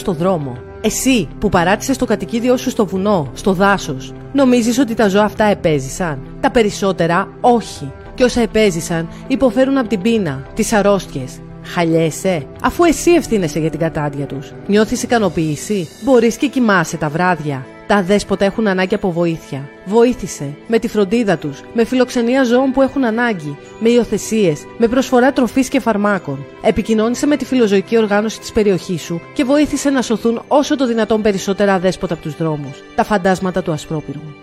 στο δρόμο. Εσύ που παράτησες το κατοικίδιό σου στο βουνό, στο δάσος, νομίζεις ότι τα ζώα αυτά επέζησαν; Τα περισσότερα όχι. Και όσα επέζησαν υποφέρουν από την πείνα, τις αρρώστιες. Χαλιέσαι, αφού εσύ ευθύνεσαι για την κατάντια τους. Νιώθεις ικανοποίηση, μπορείς και κοιμάσαι τα βράδια. Τα δέσποτα έχουν ανάγκη από βοήθεια. Βοήθησε με τη φροντίδα τους, με φιλοξενία ζώων που έχουν ανάγκη, με υιοθεσίες, με προσφορά τροφής και φαρμάκων. Επικοινώνησε με τη φιλοζωική οργάνωση της περιοχής σου και βοήθησε να σωθούν όσο το δυνατόν περισσότερα δέσποτα από τους δρόμους. Τα φαντάσματα του Ασπρόπυργου.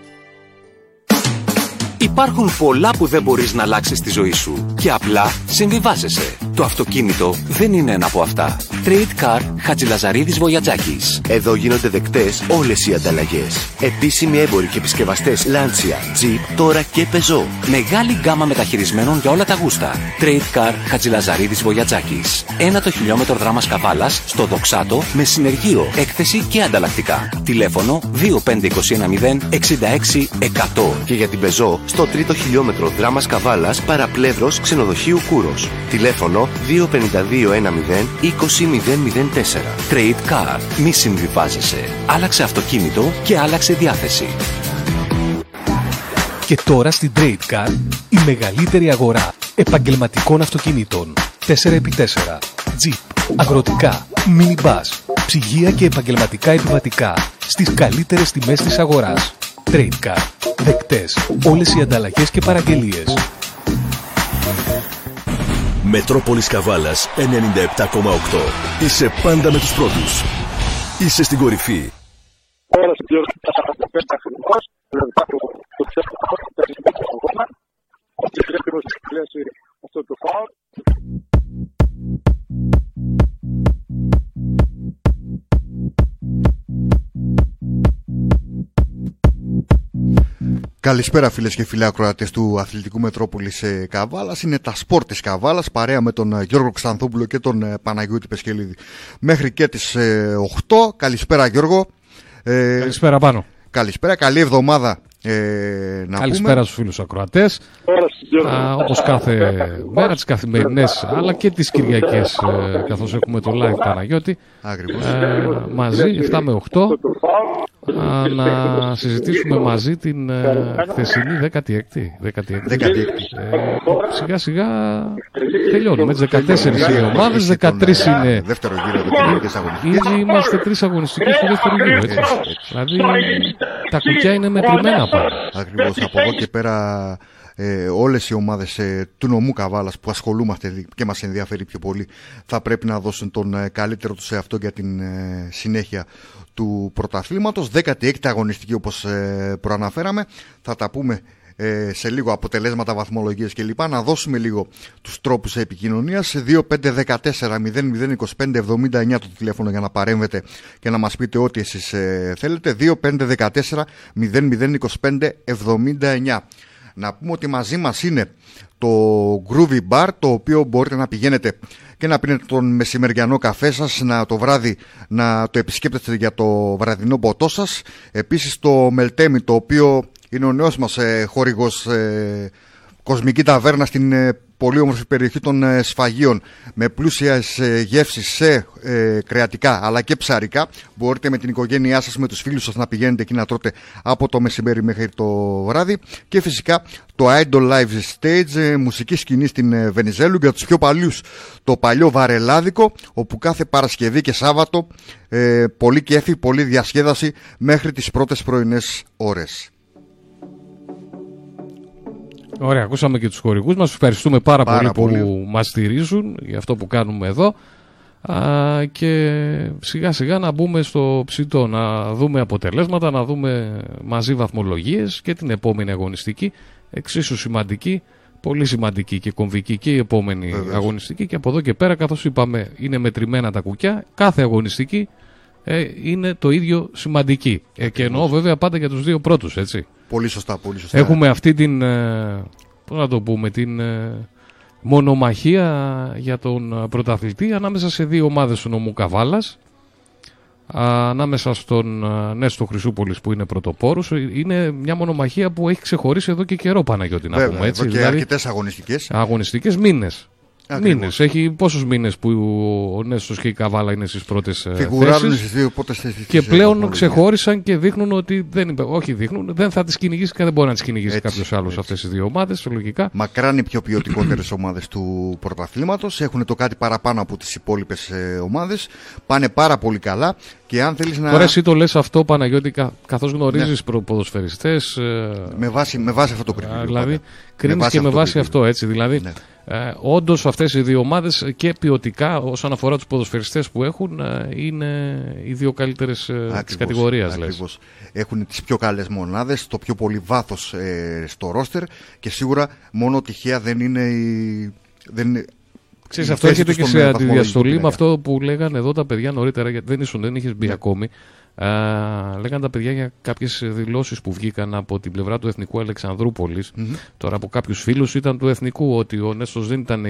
Υπάρχουν πολλά που δεν μπορείς να αλλάξεις στη ζωή σου και απλά συμβιβάζεσαι. Το αυτοκίνητο δεν είναι ένα από αυτά. Trade Car Χατζηλαζαρίδης Βοιατζάκης. Εδώ γίνονται δεκτές όλες οι ανταλλαγές. Επίσημοι έμποροι και επισκευαστές Lancia, Jeep, τώρα και Peugeot. Μεγάλη γκάμα μεταχειρισμένων για όλα τα γούστα. Trade Car Χατζηλαζαρίδης Βοιατζάκης. Ένα το χιλιόμετρο δράμας Καβάλας στο Δοξάτο με συνεργείο, έκθεση και ανταλλακτικά. Τηλέφωνο 25210 66 100. Και για την Peugeot στο τρίτο χιλιόμετρο δράμας Καβάλας παραπλεύρος ξενοδοχείου Κούρος. Τηλέφωνο 25210 20004. Trade Car. Μη συμβιβάζεσαι. Άλλαξε αυτοκίνητο και άλλαξε διάθεση. Και τώρα στην Trade Car η μεγαλύτερη αγορά επαγγελματικών αυτοκινήτων. 4x4, Jeep, αγροτικά, minibus, ψυγεία και επαγγελματικά επιβατικά στις καλύτερες τιμές της αγοράς. Trade Car. Δεκτές όλες οι ανταλλαγές και παραγγελίες. Μετρόπολης Καβάλας 97,8. Είσαι πάντα με τους πρώτους. Είσαι στην κορυφή. Ώρας πληρωμής 45 ακριβώς, δηλαδή το το ψεύτο αυτό που παίζει στον αγώνα, και πρέπει να συμπληρώσει αυτό το Καλησπέρα φίλες και φίλοι ακροατές του Αθλητικού Μετρόπολη ε, Καβάλας. Είναι τα σπορ της Καβάλας παρέα με τον ε, Γιώργο Ξανθόπουλο και τον ε, Παναγιώτη Πεσχελίδη. Μέχρι και τις 8. Καλησπέρα Γιώργο. Ε, καλησπέρα πάνω. Καλησπέρα, καλή εβδομάδα ε, να Καλησπέρα στους φίλους ακροατές. Όπως κάθε μέρα τις καθημερινές αλλά και τις Κυριακές ε, καθώς έχουμε το live Παναγιώτη. Ε, μαζί 7 με 8 να συζητήσουμε μαζί την ε, χθεσινή 16η 16η. σιγά σιγά τελειώνουμε. Έτσι 14 είναι ομάδες 13 είναι δεύτερο γύρο ήδη είμαστε τρεις αγωνιστικές στο δεύτερο γύρο έτσι. δηλαδή τα κουκιά είναι μετρημένα Ακριβώς. Από εδώ και πέρα ε, όλες οι ομάδες ε, του νομού Καβάλας που ασχολούμαστε και μας ενδιαφέρει πιο πολύ θα πρέπει να δώσουν τον ε, καλύτερο τους σε αυτό για την ε, συνέχεια του πρωταθλήματος. 16η αγωνιστική όπως ε, προαναφέραμε. Θα τα πούμε ε, σε λίγο αποτελέσματα, βαθμολογίες κλπ. Να δώσουμε λίγο τους τρόπους επικοινωνίας. 2514-002579 το τηλέφωνο για να παρέμβετε και να μας πείτε ό,τι εσείς ε, θέλετε. 2514-002579. Να πούμε ότι μαζί μας είναι το Groovy Bar, το οποίο μπορείτε να πηγαίνετε και να πίνετε τον μεσημεριανό καφέ σας, να το βράδυ να το επισκέπτεστε για το βραδινό ποτό σας. Επίσης το Meltemi, το οποίο είναι ο νέος μας ε, χορηγός ε, κοσμική ταβέρνα στην ε, πολύ όμορφη περιοχή των ε, σφαγίων. Με πλούσιες ε, γεύσεις σε ε, κρεατικά αλλά και ψαρικά μπορείτε με την οικογένειά σας, με τους φίλους σας να πηγαίνετε εκεί να τρώτε από το μεσημέρι μέχρι το βράδυ. Και φυσικά το Idol Live Stage, μουσική σκηνή στην Βενιζέλου για τους πιο παλιούς. Το παλιό βαρελάδικο όπου κάθε Παρασκευή και Σάββατο πολύ κέφι, πολύ διασκέδαση μέχρι τις πρώτες πρωινές ώρες. Ωραία, ακούσαμε και τους χορηγούς μας. Ευχαριστούμε πάρα, πάρα πολύ, που μας στηρίζουν για αυτό που κάνουμε εδώ. Α, και σιγά σιγά να μπούμε στο ψητό, να δούμε αποτελέσματα, να δούμε μαζί βαθμολογίες και την επόμενη αγωνιστική. Εξίσου σημαντική, πολύ σημαντική και κομβική και η επόμενη αγωνιστική. Και από εδώ και πέρα, καθώς είπαμε, είναι μετρημένα τα κουκιά. Κάθε αγωνιστική ε, είναι το ίδιο σημαντική. Ε, και εννοώ βέβαια πάντα για τους δύο πρώτους, έτσι. Πολύ σωστά, πολύ σωστά. Έχουμε αυτή την, ε, πώς να το πούμε, την ε, μονομαχία για τον ε, πρωταθλητή ανάμεσα σε δύο ομάδες του νομού Καβάλας ανάμεσα στον Νέστο Χρυσούπολης που είναι πρωτοπόρος είναι μια μονομαχία που έχει ξεχωρίσει εδώ και καιρό Παναγιώτη να Βέβαια, πούμε έτσι. Εδώ και δηλαδή, αρκετές αγωνιστικές. Αγωνιστικές μήνες. Μήνες. Έχει πόσους μήνες που ο Νέστο και η Καβάλα είναι στις πρώτες θέσει. Φιγουράρουν στις δύο πρώτες θέσεις. Και πλέον ξεχώρισαν και δείχνουν ότι δεν. Όχι, δείχνουν, δεν θα τις κυνηγήσει και δεν μπορεί να τις κυνηγήσει κάποιος άλλος αυτές τι δύο ομάδες. Λογικά. Μακράν οι πιο ποιοτικότερες ομάδες του πρωταθλήματος. Έχουν το κάτι παραπάνω από τις υπόλοιπες ομάδες. Πάνε πάρα πολύ καλά. Και αν θέλεις να... Τώρα εσύ το λες αυτό Παναγιώτη καθώς γνωρίζεις ναι. ποδοσφαιριστές ε, με, βάση, με βάση αυτό το κριτήριο Δηλαδή κρίνεις και με βάση αυτό έτσι Δηλαδή ναι. ε, όντως αυτές οι δύο ομάδες και ποιοτικά όσον αφορά τους ποδοσφαιριστές που έχουν ε, είναι οι δύο καλύτερες ε, της κατηγορίας ακριβώς. Έχουν τις πιο καλές μονάδες, το πιο πολύ βάθος ε, στο ρόστερ και σίγουρα μόνο τυχαία δεν είναι η... Δεν Ξέρεις, αυτό έρχεται και σε αντιδιαστολή με αυτό που λέγανε εδώ τα παιδιά νωρίτερα, γιατί δεν ήσουν, δεν είχες μπει ναι. ακόμη. Α, λέγανε τα παιδιά για κάποιες δηλώσεις που βγήκαν από την πλευρά του Εθνικού Αλεξανδρούπολης. Mm-hmm. Τώρα από κάποιους φίλους ήταν του Εθνικού ότι ο Νέσο δεν ήταν,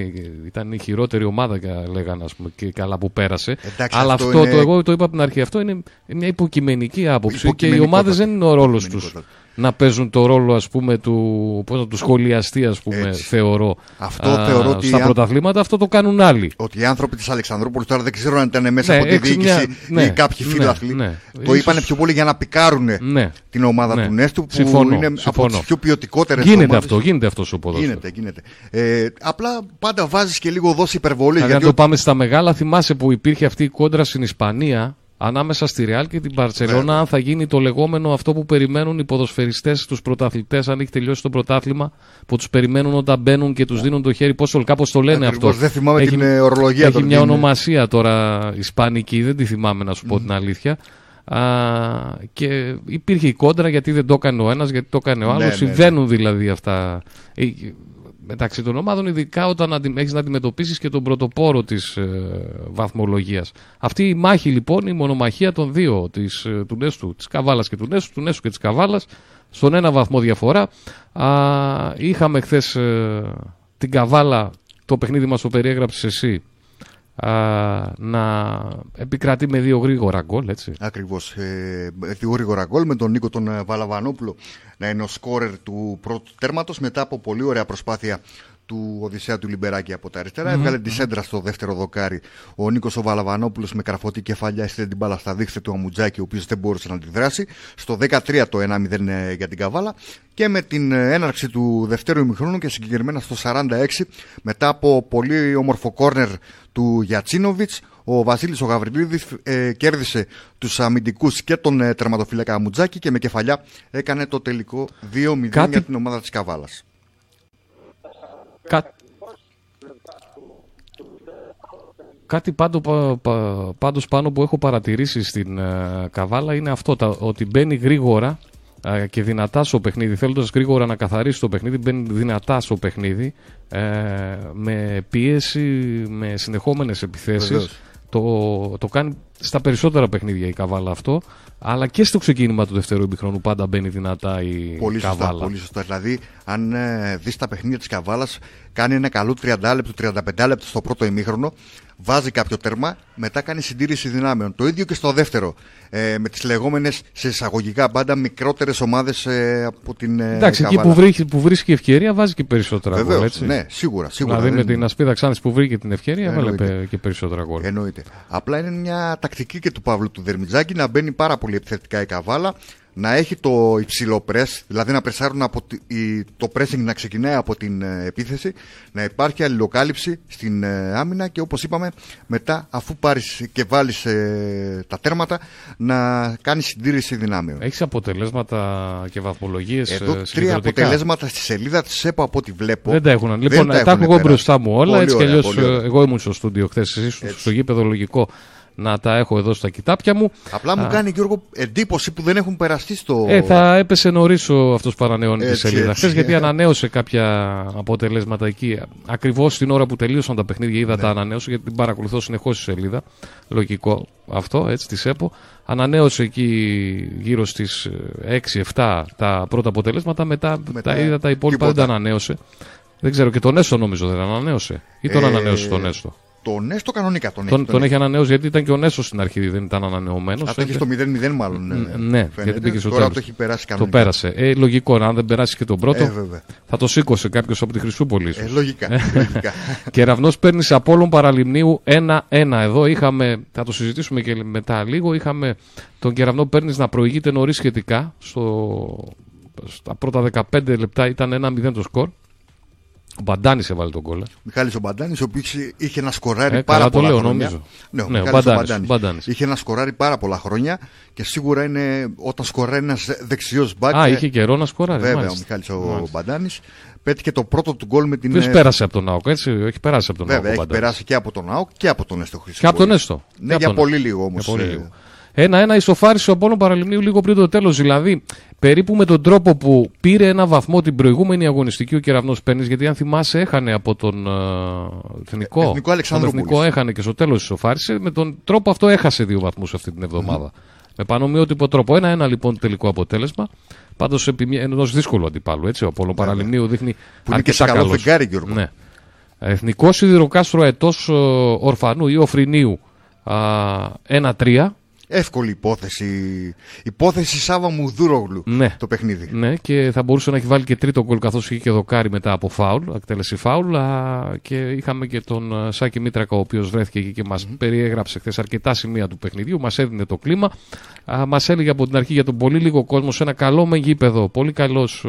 ήταν η χειρότερη ομάδα, λέγανε πούμε, και καλά που πέρασε. Εντάξει, Αλλά αυτό, αυτό είναι... το εγώ το είπα από την αρχή. Αυτό είναι μια υποκειμενική άποψη και οι ομάδες δεν είναι ο ρόλος τους να παίζουν το ρόλο ας πούμε του, πώς να, του σχολιαστεί ας πούμε Έτσι. θεωρώ αυτό α, θεωρώ ότι στα πρωταθλήματα αυτό το κάνουν άλλοι ότι οι άνθρωποι της Αλεξανδρούπολης τώρα δεν ξέρω αν ήταν μέσα ναι, από τη διοίκηση μια... ή ναι, κάποιοι φίλαθλοι ναι, ναι. το Ίσως... είπανε πιο πολύ για να πικάρουν ναι. την ομάδα ναι. του Νέστου που συμφωνώ, είναι συμφωνώ. από τις πιο ποιοτικότερες γίνεται ομάδες. αυτό, γίνεται αυτός στο ποδόσφαιρος γίνεται, γίνεται. Ε, απλά πάντα βάζεις και λίγο δόση υπερβολή γιατί αν το πάμε στα μεγάλα θυμάσαι που υπήρχε αυτή η κόντρα στην Ισπανία ανάμεσα στη Ρεάλ και την Παρσελώνα, αν θα γίνει το λεγόμενο αυτό που περιμένουν οι ποδοσφαιριστές, τους πρωταθλητές, αν έχει τελειώσει το πρωτάθλημα, που τους περιμένουν όταν μπαίνουν και τους δίνουν το χέρι. Πώς κάπω το λένε Ακριβώς, αυτό; Δεν θυμάμαι έχει, την ε, ορολογία Έχει μια ονομασία τώρα ισπανική, δεν τη θυμάμαι να σου πω την αλήθεια. Α, και υπήρχε η κόντρα γιατί δεν το έκανε ο ένας, γιατί το έκανε ο άλλος. Ναι, ναι, ναι. Συμβαίνουν δηλαδή αυτά. Ε, μεταξύ των ομάδων, ειδικά όταν έχεις να αντιμετωπίσεις και τον πρωτοπόρο της ε, βαθμολογίας. Αυτή η μάχη λοιπόν, η μονομαχία των δύο, της, ε, του Νέστου, της Καβάλας και του Νέστου, του Νέστου και της Καβάλας, στον ένα βαθμό διαφορά. Α, είχαμε χθες ε, την Καβάλα, το παιχνίδι μας το περιέγραψες εσύ, α, να επικρατεί με δύο γρήγορα γκολ, έτσι. Ακριβώς. Ε, δύο γρήγορα γκολ με τον Νίκο τον ε, Βαλαβανόπουλο να είναι ο σκόρερ του πρώτου τέρματος μετά από πολύ ωραία προσπάθεια του Οδυσσέα του Λιμπεράκη από τα αριστερά. Mm-hmm. Έβγαλε τη σέντρα στο δεύτερο δοκάρι. Ο Νίκος ο Βαλαβανόπουλο με καρφωτή κεφαλιά έστειλε την μπάλα στα δίχτυα του Αμουτζάκη, ο οποίος δεν μπορούσε να αντιδράσει. Στο 13 το 1-0 ε, για την Καβάλα. Και με την έναρξη του δευτέρου ημιχρόνου και συγκεκριμένα στο 46, μετά από πολύ όμορφο κόρνερ του Γιατσίνοβιτς, ο Βασίλης ο Γαβριλίδης ε, κέρδισε τους αμυντικούς και τον ε, τερματοφύλακα Αμουτζάκη και με κεφαλιά έκανε το τελικό 2-0 Κάτι... για την ομάδα της Καβάλας. Κα... Κάτι πάντο, πάντως πάνω που έχω παρατηρήσει στην uh, Καβάλα είναι αυτό, τα, ότι μπαίνει γρήγορα uh, και δυνατά στο παιχνίδι, θέλοντας γρήγορα να καθαρίσει το παιχνίδι, μπαίνει δυνατά στο παιχνίδι, uh, με πίεση, με συνεχόμενες επιθέσεις. Βεβαίως. Το, το κάνει στα περισσότερα παιχνίδια η Καβάλα αυτό, αλλά και στο ξεκίνημα του δεύτερου ημιχρόνου πάντα μπαίνει δυνατά η Πολύ σωστά, Καβάλα. πολύ σωστά. Δηλαδή, αν ε, δεις τα παιχνίδια της Καβάλας, κάνει ένα καλό 30 λεπτό, 35 λεπτό στο πρώτο ημίχρονο, βάζει κάποιο τέρμα, μετά κάνει συντήρηση δυνάμεων. Το ίδιο και στο δεύτερο. Ε, με τις λεγόμενες σε εισαγωγικά πάντα μικρότερες ομάδες ε, από την. Ε, Εντάξει, εκεί Καβάλα. που βρίσκει, που βρίσκει ευκαιρία βάζει και περισσότερα γκολ. Βεβαίως, έτσι. ναι, σίγουρα. σίγουρα Δηλαδή με δεν- την ασπίδα Ξάνθης που βρήκε την ευκαιρία βάλε Εννοείται. πε- και περισσότερα γκολ. Εννοείται. Απλά είναι μια τακτική και του Παύλου του Δερμιτζάκη να μπαίνει πάρα πολύ επιθετικά η καβάλα, να έχει το υψηλό πρess, δηλαδή να πρεσάρουν από τη- η- το pressing να ξεκινάει από την ε, επίθεση, να υπάρχει αλληλοκάλυψη στην ε, άμυνα και όπως είπαμε μετά αφού πάρεις και βάλεις ε, τα τέρματα να κάνεις συντήρηση δυνάμεων. Έχεις αποτελέσματα και βαθμολογίες Εδώ τρία αποτελέσματα στη σελίδα της ΕΠΟ από ό,τι βλέπω. Δεν τα έχουν. Δεν Λοιπόν, τα, έχουν έχω εγώ περάσει. μπροστά μου όλα. Πολύ έτσι κι ωραία, αλλιώς, πολύ ωραία. εγώ ήμουν στο στούντιο χθες, εσύ ήσουν Έτσι. στο γήπεδο λογικό να τα έχω εδώ στα κοιτάπια μου. Απλά μου κάνει Γιώργο εντύπωση που δεν έχουν περαστεί στο... Ε, θα έπεσε νωρίς αυτός που παρανεώνει τη Έτσι, σελίδα έτσι. χθες, γιατί ανανέωσε κάποια αποτελέσματα εκεί. Ακριβώς την ώρα που τελείωσαν τα παιχνίδια, είδα Ναι. τα ανανέωσε, γιατί την παρακολουθώ συνεχώς στη σελίδα. Λογικό αυτό, έτσι, της ΕΠΟ. Ανανέωσε εκεί γύρω στις 6-7 τα πρώτα αποτελέσματα. Μετά, Μετά τα είδα τα υπόλοιπα δεν τίποτα. τα ανανέωσε. Δεν ξέρω, και τον Έστω νομίζω δεν ανανέωσε. Ή τον Ε, ανανέωσε τον Έστω. Το Νέστο κανονικά τον, Τον, έχει. τον έχει ανανεώσει γιατί ήταν και ο Νέσος στην αρχή, δεν ήταν ανανεωμένος. Α, το έχει στο 0-0 μάλλον. ε, Ναι, φαίνεται. γιατί πήγε στο Τώρα τέλος. το έχει περάσει Το κανονικά. πέρασε. Ε, λογικό, αν δεν περάσει και τον πρώτο, Ε, βέβαια. θα το σήκωσε κάποιος από τη Χρυσούπολη. ίσως. Ε, λογικά. λογικά. Κεραυνό παίρνει από όλων παραλιμνίου 1-1. Εδώ είχαμε, θα το συζητήσουμε και μετά λίγο, είχαμε τον κεραυνό παίρνεις να προηγείται νωρίς σχετικά. Στο, στα πρώτα 15 λεπτά ήταν 1-0 το σκορ. Ο Μπαντάνης έβαλε τον κόλλα. Μιχάλης ο Μπαντάνης, ο οποίος είχε να σκοράρει Ε, πάρα καλά το πολλά λέω, χρόνια. νομίζω. Ναι, ο Ναι, ο Μιχάλης ο Μπαντάνης, Μπαντάνης. ο Μπαντάνης. Είχε να σκοράρει πάρα πολλά χρόνια και σίγουρα είναι όταν σκοράρει ένας δεξιός μπακ. Α, ε, είχε καιρό να σκοράρει. Βέβαια, μάλιστα. ο Μιχάλης ο Μάλιστα. Μπαντάνης πέτυχε το πρώτο του γκολ με την. Ποιος ε, πέρασε από τον Άοκ, έτσι. Έχει περάσει από τον Άοκ. Βέβαια, ο έχει Μπαντάνης. περάσει και από τον ΑΟΚ και από τον Έστω Και από τον Έστω. Ναι, Και από για τον- πολύ λίγο όμως. Για πολύ λίγο. Ένα-ένα ισοφάρισε ο Πόνο Παραλιμνίου λίγο πριν το τέλος. Δηλαδή, περίπου με τον τρόπο που πήρε ένα βαθμό την προηγούμενη αγωνιστική ο κεραυνός Παίρνει, γιατί αν θυμάσαι, έχανε από τον ε, Εθνικό. Εθνικό τον Αλεξανδρούπολης. Εθνικό έχανε και στο τέλος ισοφάρισε. Με τον τρόπο αυτό έχασε δύο βαθμούς αυτή την εβδομάδα. Με πανομοιότυπο τρόπο. Ένα-ένα λοιπόν τελικό αποτέλεσμα. Πάντως ενός δύσκολου αντιπάλου. Έτσι, ο Πόλο Παραλιμνίου δείχνει Που είναι και σε αρκετά καλό καλός. φεγγάρι, Γιώργο. Ναι. Εθνικό Σιδηροκάστρο Ετός Ορφανού ή Οφρινίου 1-3. Εύκολη υπόθεση. Υπόθεση Σάβα Μουδούρογλου Ναι. το παιχνίδι. Ναι, και θα μπορούσε να έχει βάλει και τρίτο γκολ καθώς είχε και δοκάρι μετά από φάουλ, εκτέλεση φάουλ. α, Και είχαμε και τον α, Σάκη Μήτρακα, ο οποίος βρέθηκε εκεί και μας περιέγραψε χθες αρκετά σημεία του παιχνιδιού. Μας έδινε το κλίμα. Μας έλεγε από την αρχή για τον πολύ λίγο κόσμο σε ένα καλό με γήπεδο. Πολύ, καλός, ε,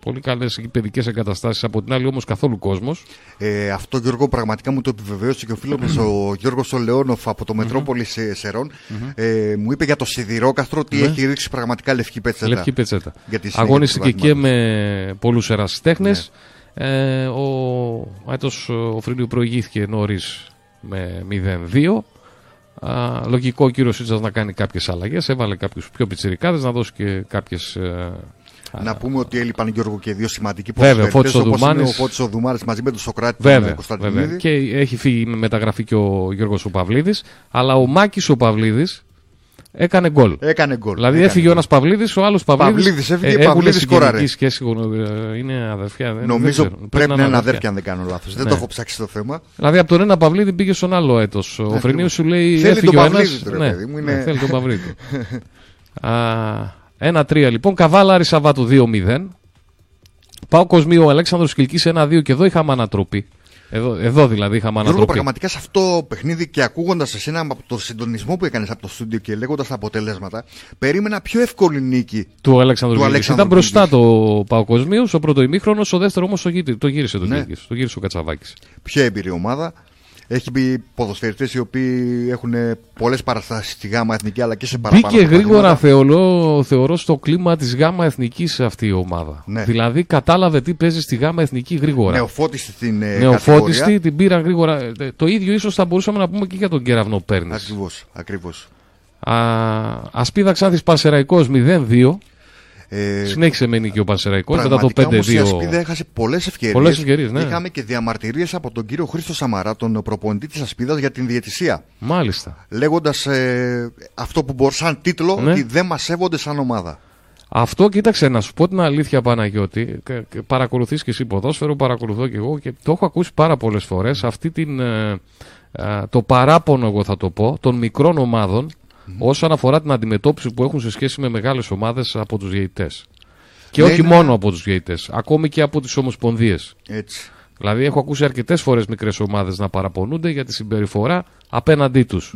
πολύ καλές γηπαιδικές εγκαταστάσεις. Από την άλλη όμως καθόλου κόσμος. Ε, αυτό Γιώργο πραγματικά μου το επιβεβαίωσε και ο φίλο μας ο Γιώργος ο Λεόνοφ από το Μετρόπολη σε Σερών ε, μου είπε για το Σιδηρόκαστρο ότι Ναι. έχει ρίξει πραγματικά λευκή πετσέτα. Λευκή πετσέτα. Για τη συνέχεια Αγωνίστηκε του και βαθμάτων. με πολλούς ερασιτέχνες. Ε, ο Αίτος ο Φρύλιου προηγήθηκε νωρίς με 0-2. Α, λογικό ο κύριος Σίτσας να κάνει κάποιες αλλαγές. Έβαλε κάποιους πιο πιτσιρικάδες να δώσει και κάποιες. Να πούμε ότι έλειπαν Γιώργο και δύο σημαντικοί Βέβαια, ο ποδοσφαιριστές, Φώτης ο όπως είναι Δουμάνης. ο Φώτης ο Δουμάρης μαζί με τον Σοκράτη τον Βέβαια, Κωνσταντινίδη. βέβαια. Και έχει φύγει με μεταγραφή και ο Γιώργος ο Παυλίδης. Αλλά ο Μάκης ο Παυλίδης έκανε γκολ. Έκανε γκολ. Δηλαδή έκανε έφυγε ο γκολ. ένας Παυλίδης, ο άλλος Παυλίδης. Παυλίδης έφυγε, Παυλίδης σκόραρε. σχέση, ε, είναι αδερφιά. δεν- Νομίζω δεν ξέρω. πρέπει να είναι αδερφιά. αδέρφια αν δεν κάνω λάθος. Δεν Ναι. το έχω ψάξει το θέμα. Δηλαδή από τον ένα Παυλίδη πήγε στον άλλο έτος. Ο Φρενίου σου λέει Ναι, Θέλει έφυγε τον ο ένας, Παυλίδη του, ρε ναι, παιδί μου, ναι, είναι- θέλει τον Παυλίδη. Ένα-τρία λοιπόν. Καβάλα Άρη Σαββάτου 2-0. Πάω Κοσμίου ο Αλέξανδρος Κυλκής 1-2 και εδώ είχαμε ανατροπή. Εδώ, εδώ δηλαδή είχαμε Γιώργο, ανατροπή. πραγματικά σε αυτό το παιχνίδι και ακούγοντας εσένα από το συντονισμό που έκανες από το στούντιο και λέγοντας τα αποτελέσματα, περίμενα πιο εύκολη νίκη. Του Αλέξανδρου Του Κυλκής. Αλέξανδρου Ήταν μπροστά Κυλκής. το Παοκοσμίου στο πρώτο ημίχρονος, στο δεύτερο όμως το, γύri- το γύρισε το Ναι. Κυλκής. Το γύρισε ο Κατσαβάκης. Πιο έμπειρη ομάδα. Έχει μπει ποδοσφαιριστές οι οποίοι έχουν πολλές παραστάσεις στη ΓΑΜΑ Εθνική αλλά και σε παραπάνω. Μπήκε γρήγορα, πρωταθλήματα. θεωρώ, θεωρώ, στο κλίμα της ΓΑΜΑ Εθνικής αυτή η ομάδα. Ναι. Δηλαδή κατάλαβε τι παίζει στη ΓΑΜΑ Εθνική γρήγορα. Νεοφώτιστη στην ε, Νεοφώτιστη, κατηγορία. την πήραν γρήγορα. Ε, Το ίδιο ίσως θα μπορούσαμε να πούμε και για τον κεραυνό Πέρνης. Ακριβώς, ακριβώς. Ασπίδα Ξάνθη Παρσεραϊκός 0-2. Ε, Συνέχισε με νίκη ο Παρσεραϊκό μετά το Πραγματικά όμως η 5-2. Ασπίδα έχασε πολλές ευκαιρίες. Πολλές ευκαιρίες, ναι. Είχαμε και διαμαρτυρίες από τον κύριο Χρήστο Σαμαρά, τον προπονητή της Ασπίδας για την διαιτησία. Μάλιστα. Λέγοντας ε, αυτό που μπορεί σαν τίτλο Ναι. ότι δεν μας σέβονται σαν ομάδα. Αυτό κοίταξε να σου πω την αλήθεια Παναγιώτη. και- και Παρακολουθείς και εσύ ποδόσφαιρο, παρακολουθώ και εγώ και το έχω ακούσει πάρα πολλές φορές αυτή την, ε, ε, το παράπονο εγώ θα το πω των μικρών ομάδων όσον αφορά την αντιμετώπιση που έχουν σε σχέση με μεγάλες ομάδες από τους διαιτητές. Και Ναι, όχι ναι. μόνο από τους διαιτητές, ακόμη και από τις ομοσπονδίες. Έτσι. Δηλαδή έχω ακούσει αρκετές φορές μικρές ομάδες να παραπονούνται για τη συμπεριφορά απέναντί τους.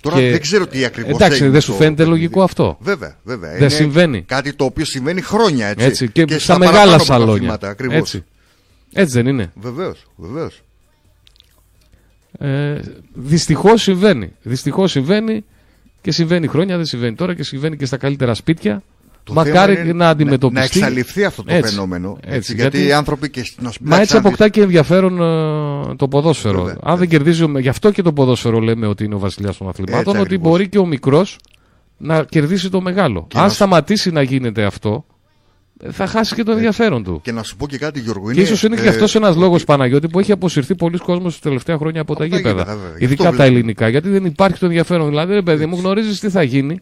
Τώρα Και- δεν ξέρω τι ακριβώς Εντάξει, έγινε δεν σου το φαίνεται παιχνίδι. λογικό αυτό. Βέβαια, βέβαια. Δεν Είναι συμβαίνει. Κάτι το οποίο συμβαίνει χρόνια έτσι. Έτσι, και, στα, στα μεγάλα παραπάνω σαλόνια. πρωταθλήματα, Ακριβώς. Έτσι. Έτσι δεν είναι. Βεβαίως, βεβαίως. Ε, Δυστυχώς συμβαίνει. Δυστυχώς συμβαίνει και συμβαίνει χρόνια, δεν συμβαίνει τώρα και συμβαίνει και στα καλύτερα σπίτια. Το Μακάρι θέμα είναι να αντιμετωπιστεί. Να εξαλειφθεί αυτό το Έτσι. φαινόμενο. Έτσι, Έτσι, γιατί, γιατί- οι άνθρωποι και στην Μα έτσι αποκτά και ενδιαφέρον ε, το ποδόσφαιρο. Βέβαια, Αν βέβαια. δεν κερδίζει, ο- γι' αυτό και το ποδόσφαιρο λέμε ότι είναι ο βασιλιάς των αθλημάτων, Έτσι ότι ακριβώς. μπορεί και ο μικρός να κερδίσει το μεγάλο. Και Αν να σου- σταματήσει να γίνεται αυτό, ε, θα χάσει και το ενδιαφέρον του. Και να σου πω και κάτι, Γιώργο. Και ίσως είναι και ε, αυτός ένας λόγος, Παναγιώτη, που έχει αποσυρθεί πολλοί κόσμος τα τελευταία χρόνια από, Από τα τα γήπεδα. γήπεδα, βέβαια. Γι' Ειδικά αυτό τα βλέπουμε. ελληνικά. Γιατί δεν υπάρχει το ενδιαφέρον. Δηλαδή, ρε παιδί μου, γνωρίζεις τι θα γίνει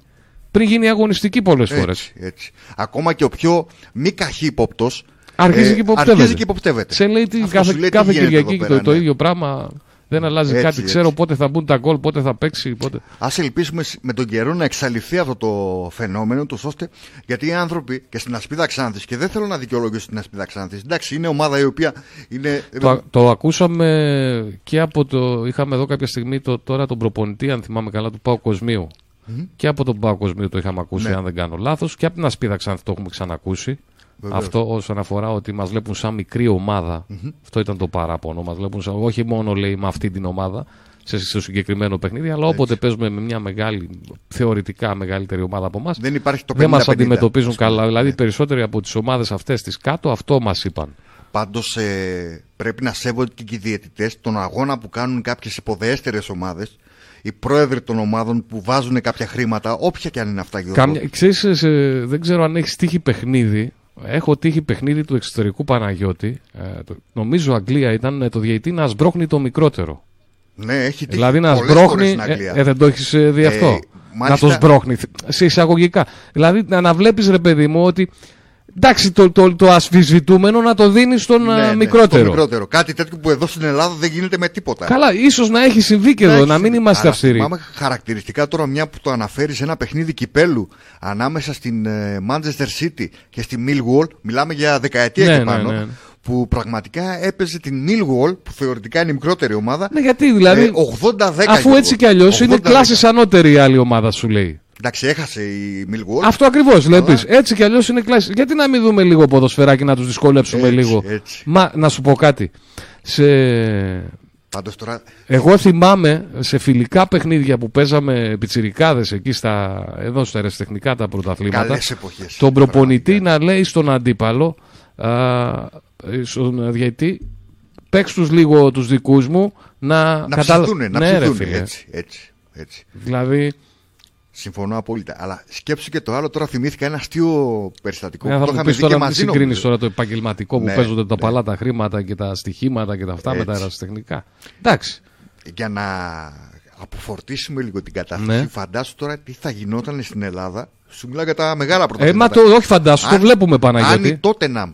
πριν γίνει αγωνιστική πολλές φορές. Έτσι, έτσι. Ακόμα και ο πιο μη καχύποπτος. Αρχίζει και υποπτεύεται. Αρχίζει και υποπτεύεται. Σε λέει τι, Αυτό κάθε, σου λέει τι κάθε γίνεται Κυριακή εδώ και το, πέρα, το ναι. ίδιο πράγμα. Δεν αλλάζει Έτσι, κάτι. έτσι. Ξέρω πότε θα μπουν τα γκολ, πότε θα παίξει. Πότε... Α ελπίσουμε σ- με τον καιρό να εξαλειφθεί αυτό το φαινόμενο, τους ώστε γιατί οι άνθρωποι και στην Ασπίδα Ξάνθης, και δεν θέλω να δικαιολογήσω την Ασπίδα Ξάνθης, εντάξει, είναι ομάδα η οποία είναι. Το, το ακούσαμε και από το. Είχαμε εδώ κάποια στιγμή το, τώρα τον προπονητή, αν θυμάμαι καλά, του Πάου Κοσμίου. Και από τον Πάο Κοσμίου το είχαμε ακούσει, Ναι. αν δεν κάνω λάθος. Και από την Ασπίδα Ξάνθη το έχουμε ξανακούσει. Βεβαίως. Αυτό όσον αφορά ότι μας βλέπουν σαν μικρή ομάδα. Αυτό ήταν το παράπονο. Μας βλέπουν σαν, όχι μόνο λέει με αυτή την ομάδα σε, σε συγκεκριμένο παιχνίδι, αλλά όποτε παίζουμε με μια μεγάλη, θεωρητικά μεγαλύτερη ομάδα από εμάς, Δεν υπάρχει το 50-50. δεν μας αντιμετωπίζουν ας πούμε. καλά. Δηλαδή, Ναι. οι περισσότεροι από τις ομάδες αυτές της κάτω αυτό μας είπαν. Πάντως ε, πρέπει να σέβονται και οι διαιτητές τον αγώνα που κάνουν κάποιες υποδέστερες ομάδες, οι πρόεδροι των ομάδων που βάζουν κάποια χρήματα, όποια και αν είναι αυτά, Γιώργο. Κάμια, ξέρεις, ε, σε- δεν ξέρω αν έχεις τύχει παιχνίδι. Έχω τύχει παιχνίδι του εξωτερικού Παναγιώτη. Ε, το- νομίζω Αγγλία ήταν ε, το διαιτή να σμπρώχνει το μικρότερο. Ναι, έχει τύχει δηλαδή να πολλές φορές σμπρώχνει. στην Αγγλία. Ε, ε, δεν το έχεις δει Ε, αυτό; μάλιστα- Να το σμπρώχνει. Σε εισαγωγικά. Δηλαδή να, να βλέπεις, ρε παιδί μου, ότι. Εντάξει, το, το, το ασφισβητούμενο να το δίνεις στον Ναι, ε, ναι, μικρότερο. στο μικρότερο. Κάτι τέτοιο που εδώ στην Ελλάδα δεν γίνεται με τίποτα. Καλά, ίσως να έχει συμβεί και εδώ, Εντάξει, να μην είμαστε αλλά αυστηροί. Θυμάμαι χαρακτηριστικά τώρα μια που το αναφέρεις σε ένα παιχνίδι κυπέλου ανάμεσα στην ε, Manchester City και στη Millwall. Μιλάμε για δεκαετία Ναι, και ναι, πάνω. ναι. Που πραγματικά έπαιζε την Millwall, που θεωρητικά είναι η μικρότερη ομάδα. Ναι, γιατί δηλαδή. ε, 80-10. Αφού Γιώργο. έτσι κι αλλιώς είναι 80-10. κλάσει ανώτερη η άλλη ομάδα, σου λέει. Εντάξει, έχασε η Millwall. Αυτό ακριβώς βλέπεις. Αλλά- Έτσι κι αλλιώς είναι κλάση. Γιατί να μην δούμε λίγο ποδοσφαιράκι να τους δυσκολέψουμε Έτσι, λίγο; έτσι. Μα να σου πω κάτι. Σε... Πάντως τώρα. Εγώ θυμάμαι σε φιλικά παιχνίδια που παίζαμε πιτσιρικάδες εκεί στα, εδώ στα αεραστεχνικά τα πρωταθλήματα. Καλές εποχές. Τον προπονητή Πραγματικά. να λέει στον αντίπαλο, α, στον διαιτή, παίξ τους λίγο τους δικούς μου να, Να καταλα- ψηθούνε, να ναι, ρε ψηθούνε. φίλε. Έτσι, έτσι, έτσι. Δηλαδή, Συμφωνώ απόλυτα. Αλλά σκέψου και το άλλο. Τώρα θυμήθηκα ένα αστείο περιστατικό. ε, που θα το μου είχαμε πεις δει και τώρα να μαζί. συγκρίνεις νομίζω. τώρα το επαγγελματικό που Ναι, παίζονται τα ναι. παλά τα χρήματα και τα στοιχήματα και τα αυτά με τα Έτσι. αεραστεχνικά. Εντάξει. Για να αποφορτίσουμε λίγο την κατάσταση. Ναι. Φαντάσου τώρα τι θα γινόταν στην Ελλάδα. Σου μιλάω για τα μεγάλα Ε, πρωταθλήματα. μα το, όχι φαντάσου, το Αν- βλέπουμε Αν Παναγιώτη. η Tottenham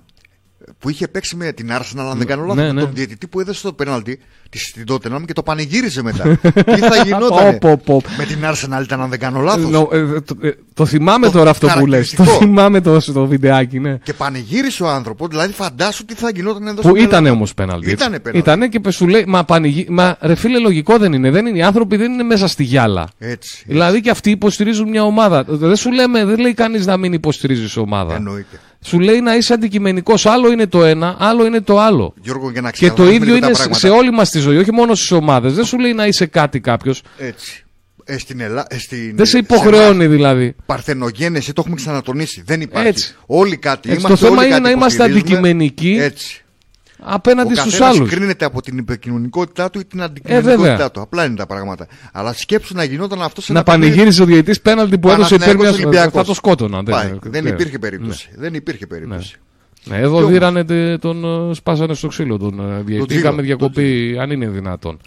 που είχε παίξει με την Arsenal, αν δεν κάνω λάθος, ναι, ναι. τον διαιτητή που έδωσε το πέναλτι τη στην Tottenham και το πανηγύρισε μετά. τι θα γινόταν. Πω, πω, πω. με την Arsenal ήταν, αν δεν κάνω λάθος; Νο- ε, το, ε, το θυμάμαι Το τώρα αυτό που λες. Το χαρακτηριστικό. θυμάμαι το, στο βιντεάκι, ναι. Και πανηγύρισε ο άνθρωπος, δηλαδή φαντάσου τι θα γινόταν εδώ Που στην ήταν Ελλάδα. όμως πέναλτι. Ήτανε πέναλτι. Ήτανε και πε- σου λέει, μα, πανηγύ... μα ρε φίλε, λογικό δεν είναι. δεν είναι. Οι άνθρωποι δεν είναι μέσα στη γυάλα. Έτσι. Δηλαδή και αυτοί υποστηρίζουν μια ομάδα. Δεν σου λέμε, δεν λέει κανείς να μην υποστηρίζει ομάδα. Εννοείται. Σου λέει να είσαι αντικειμενικός. Άλλο είναι το ένα, άλλο είναι το άλλο. Γιώργο, για να Και το ξεκαθαρίσουμε ίδιο λίγο τα είναι σε- πράγματα. σε όλη μας τη ζωή, όχι μόνο στις ομάδες. Δεν σου λέει να είσαι κάτι κάποιος. Έτσι. Ε, στην Ελλά... ε, στην... Δεν σε εμάς, υποχρεώνει δηλαδή. Παρθενογένεση, το έχουμε ξανατονίσει. Δεν υπάρχει. Έτσι. Όλοι κάτι Έτσι, είμαστε. το θέμα όλοι είναι κάτι να είμαστε υποστηρίζουμε. αντικειμενικοί Έτσι. Απέναντι Ο στους καθένας άλλους. κρίνεται από την επικοινωνικότητά του ή την αντικειμενικότητά Ε, βέβαια. του. Απλά είναι τα πράγματα. Αλλά σκέψου να γινόταν αυτό σε Να ένα παιχνίδι- πανηγύρισε ο διαιτητής πέναλτι που έδωσε υπέρ Παναθηναϊκός μια. Ολυμπιακός. Θα το σκότωναν. Πάει. Δεν, Δεν ναι. υπήρχε περίπτωση. Δεν υπήρχε περίπτωση. Ναι, εδώ Κι όμως. δίρανε τε- τον. ε, Σπάσανε στο ξύλο τον ε, διαιτητή. ξύλο, Είχαμε τον διακοπή, αν είναι δυνατόν.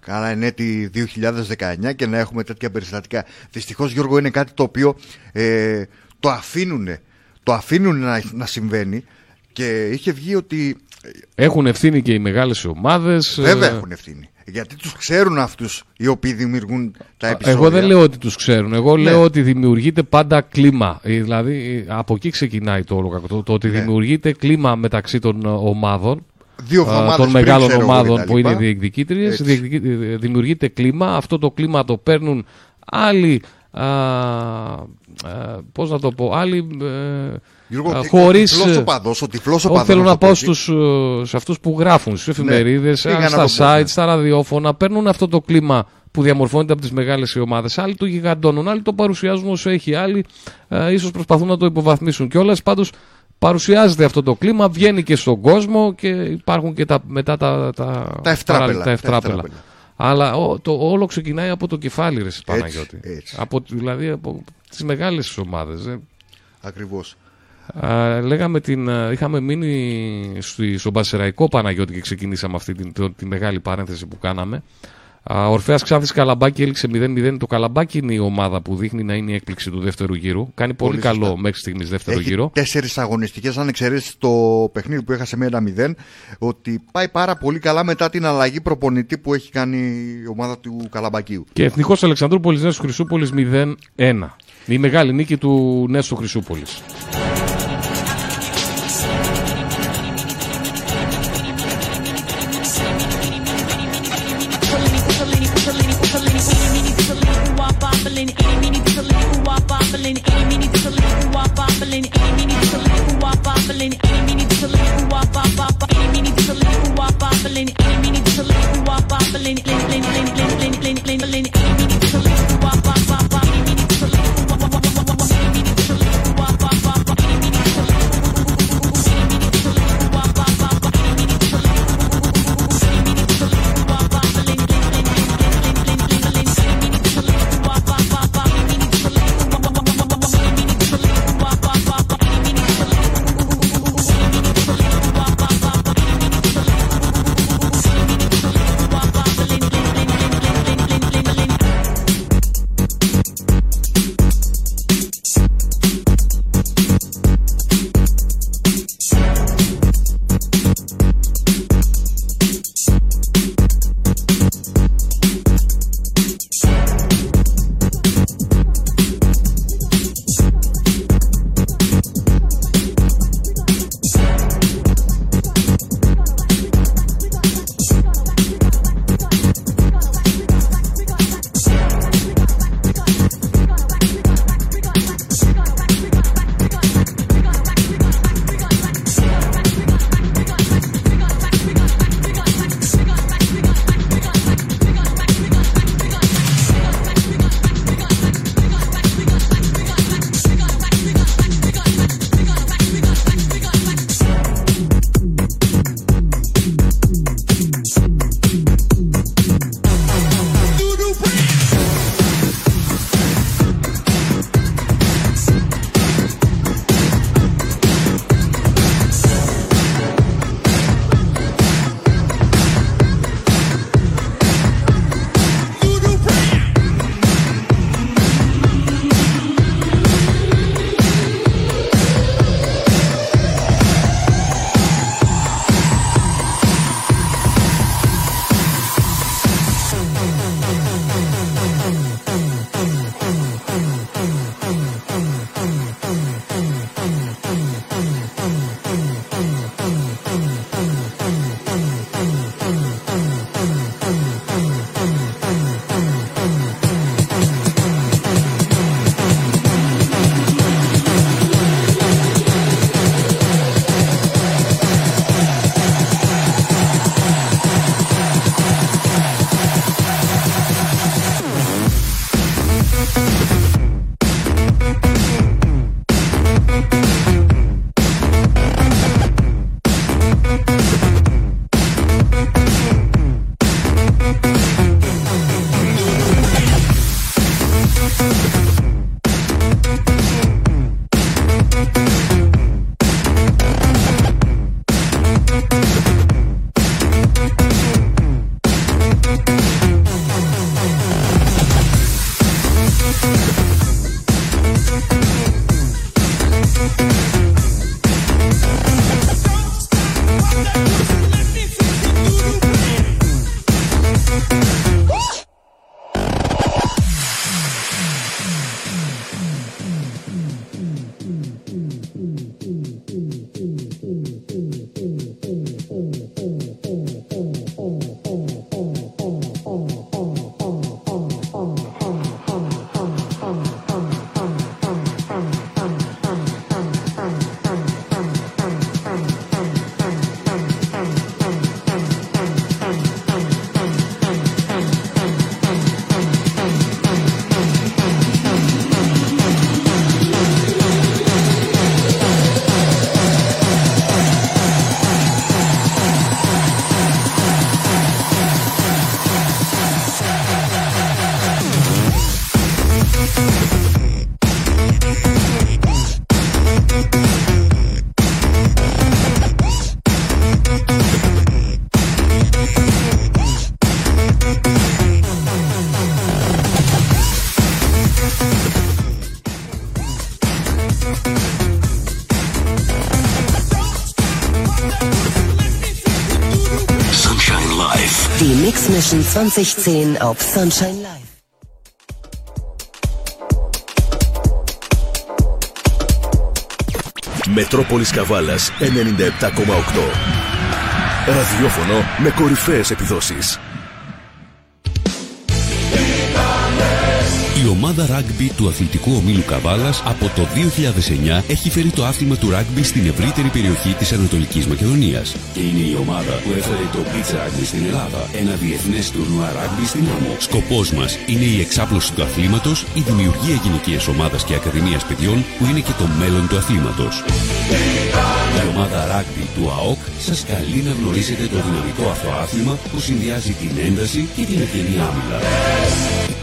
Καλά είναι έτη 2019 και να έχουμε τέτοια περιστατικά. Δυστυχώς Γιώργο είναι κάτι το οποίο ε, το αφήνουν το αφήνουν να, να συμβαίνει και είχε βγει ότι Έχουν ευθύνη και οι μεγάλες ομάδες. βέβαια έχουν ευθύνη. Γιατί τους ξέρουν αυτούς οι οποίοι δημιουργούν τα επεισόδια. Εγώ δεν λέω ότι τους ξέρουν. Εγώ Ναι. λέω ότι δημιουργείται πάντα κλίμα. Ε, Δηλαδή ε, από εκεί ξεκινάει το όλο κακό. Το, το ότι Ναι. δημιουργείται κλίμα μεταξύ των ε, ομάδων. Δύο α, εβδομάδες των πριν, μεγάλων ξέρω εγώ, ομάδων κτλ. που είναι διεκδικήτριες. Έτσι. Δημιουργείται κλίμα. Αυτό το κλίμα το παίρνουν άλλοι. Α, α, πώς να το πω, άλλοι ε, Γιώργο, α, ο χωρίς, τυφλός ε, οπαδός, ο τυφλός όχι, οπαδός, θέλω να να το πω πάω έτσι. στους, ε, σε αυτούς που γράφουν, στις εφημερίδες, πήγα α, να στα το πω, ναι. site, στα ραδιόφωνα, παίρνουν αυτό το κλίμα που διαμορφώνεται από τις μεγάλες οι ομάδες. Άλλοι το γιγαντώνουν, άλλοι το παρουσιάζουν όσο έχει, άλλοι ε, ίσως προσπαθούν να το υποβαθμίσουν. Και όλες πάντως παρουσιάζεται αυτό το κλίμα, βγαίνει και στον κόσμο και υπάρχουν και τα, μετά τα, τα, Τα ευτράπελα, παράλληλα- τα ευτράπελα. ευτράπελα. Αλλά ο- το όλο ξεκινάει από το κεφάλι, ρε Παναγιώτη. έτσι. Από, δηλαδή από τις μεγάλες ομάδες. ε. Ακριβώς. Α, λέγαμε την, α, είχαμε μείνει στη- στον Πασεραϊκό Παναγιώτη και ξεκινήσαμε αυτή την, το- τη μεγάλη παρένθεση που κάναμε. Ορφαία Ξάνθη Καλαμπάκη έληξε 0-0. Το Καλαμπάκη είναι η ομάδα που δείχνει να είναι η έκπληξη του δεύτερου γύρου. Κάνει πολύ, Πολύ καλό σωστά. μέχρι στιγμής δεύτερο Έχει γύρο. τέσσερις αγωνιστικές, αν εξαιρέσεις το παιχνίδι που έχασε με 1-0, ότι πάει πάρα πολύ καλά μετά την αλλαγή προπονητή που έχει κάνει η ομάδα του Καλαμπακίου. Και Εθνικός Αλεξανδρούπολης Νέσου Χρυσούπολης 0-1. Η μεγάλη νίκη του Νέσου Χρυσούπολης. 2010 auf Sunshine Live. Μετρόπολης Καβάλας 97,8 Ραδιόφωνο με κορυφαίες επιδόσεις. Ομάδα ράγκμπι του Αθλητικού Ομίλου Καβάλας από το 2009 έχει φέρει το άθλημα του ράγκμπι στην ευρύτερη περιοχή της Ανατολικής Μακεδονίας. Και είναι η ομάδα που έφερε το beach ράγκμπι στην Ελλάδα, ένα διεθνές τουρνουά ράγκμπι στην άμμο. Σκοπός μας είναι η εξάπλωση του αθλήματος, η δημιουργία γυναικείας ομάδας και ακαδημίας παιδιών που είναι και το μέλλον του αθλήματος. Η ομάδα ράγκμπι του ΑΟΚ σας καλεί να γνωρίσετε το δυναμικό αυτό άθλημα που συνδυάζει την ένταση και την ευγενή άμυλα.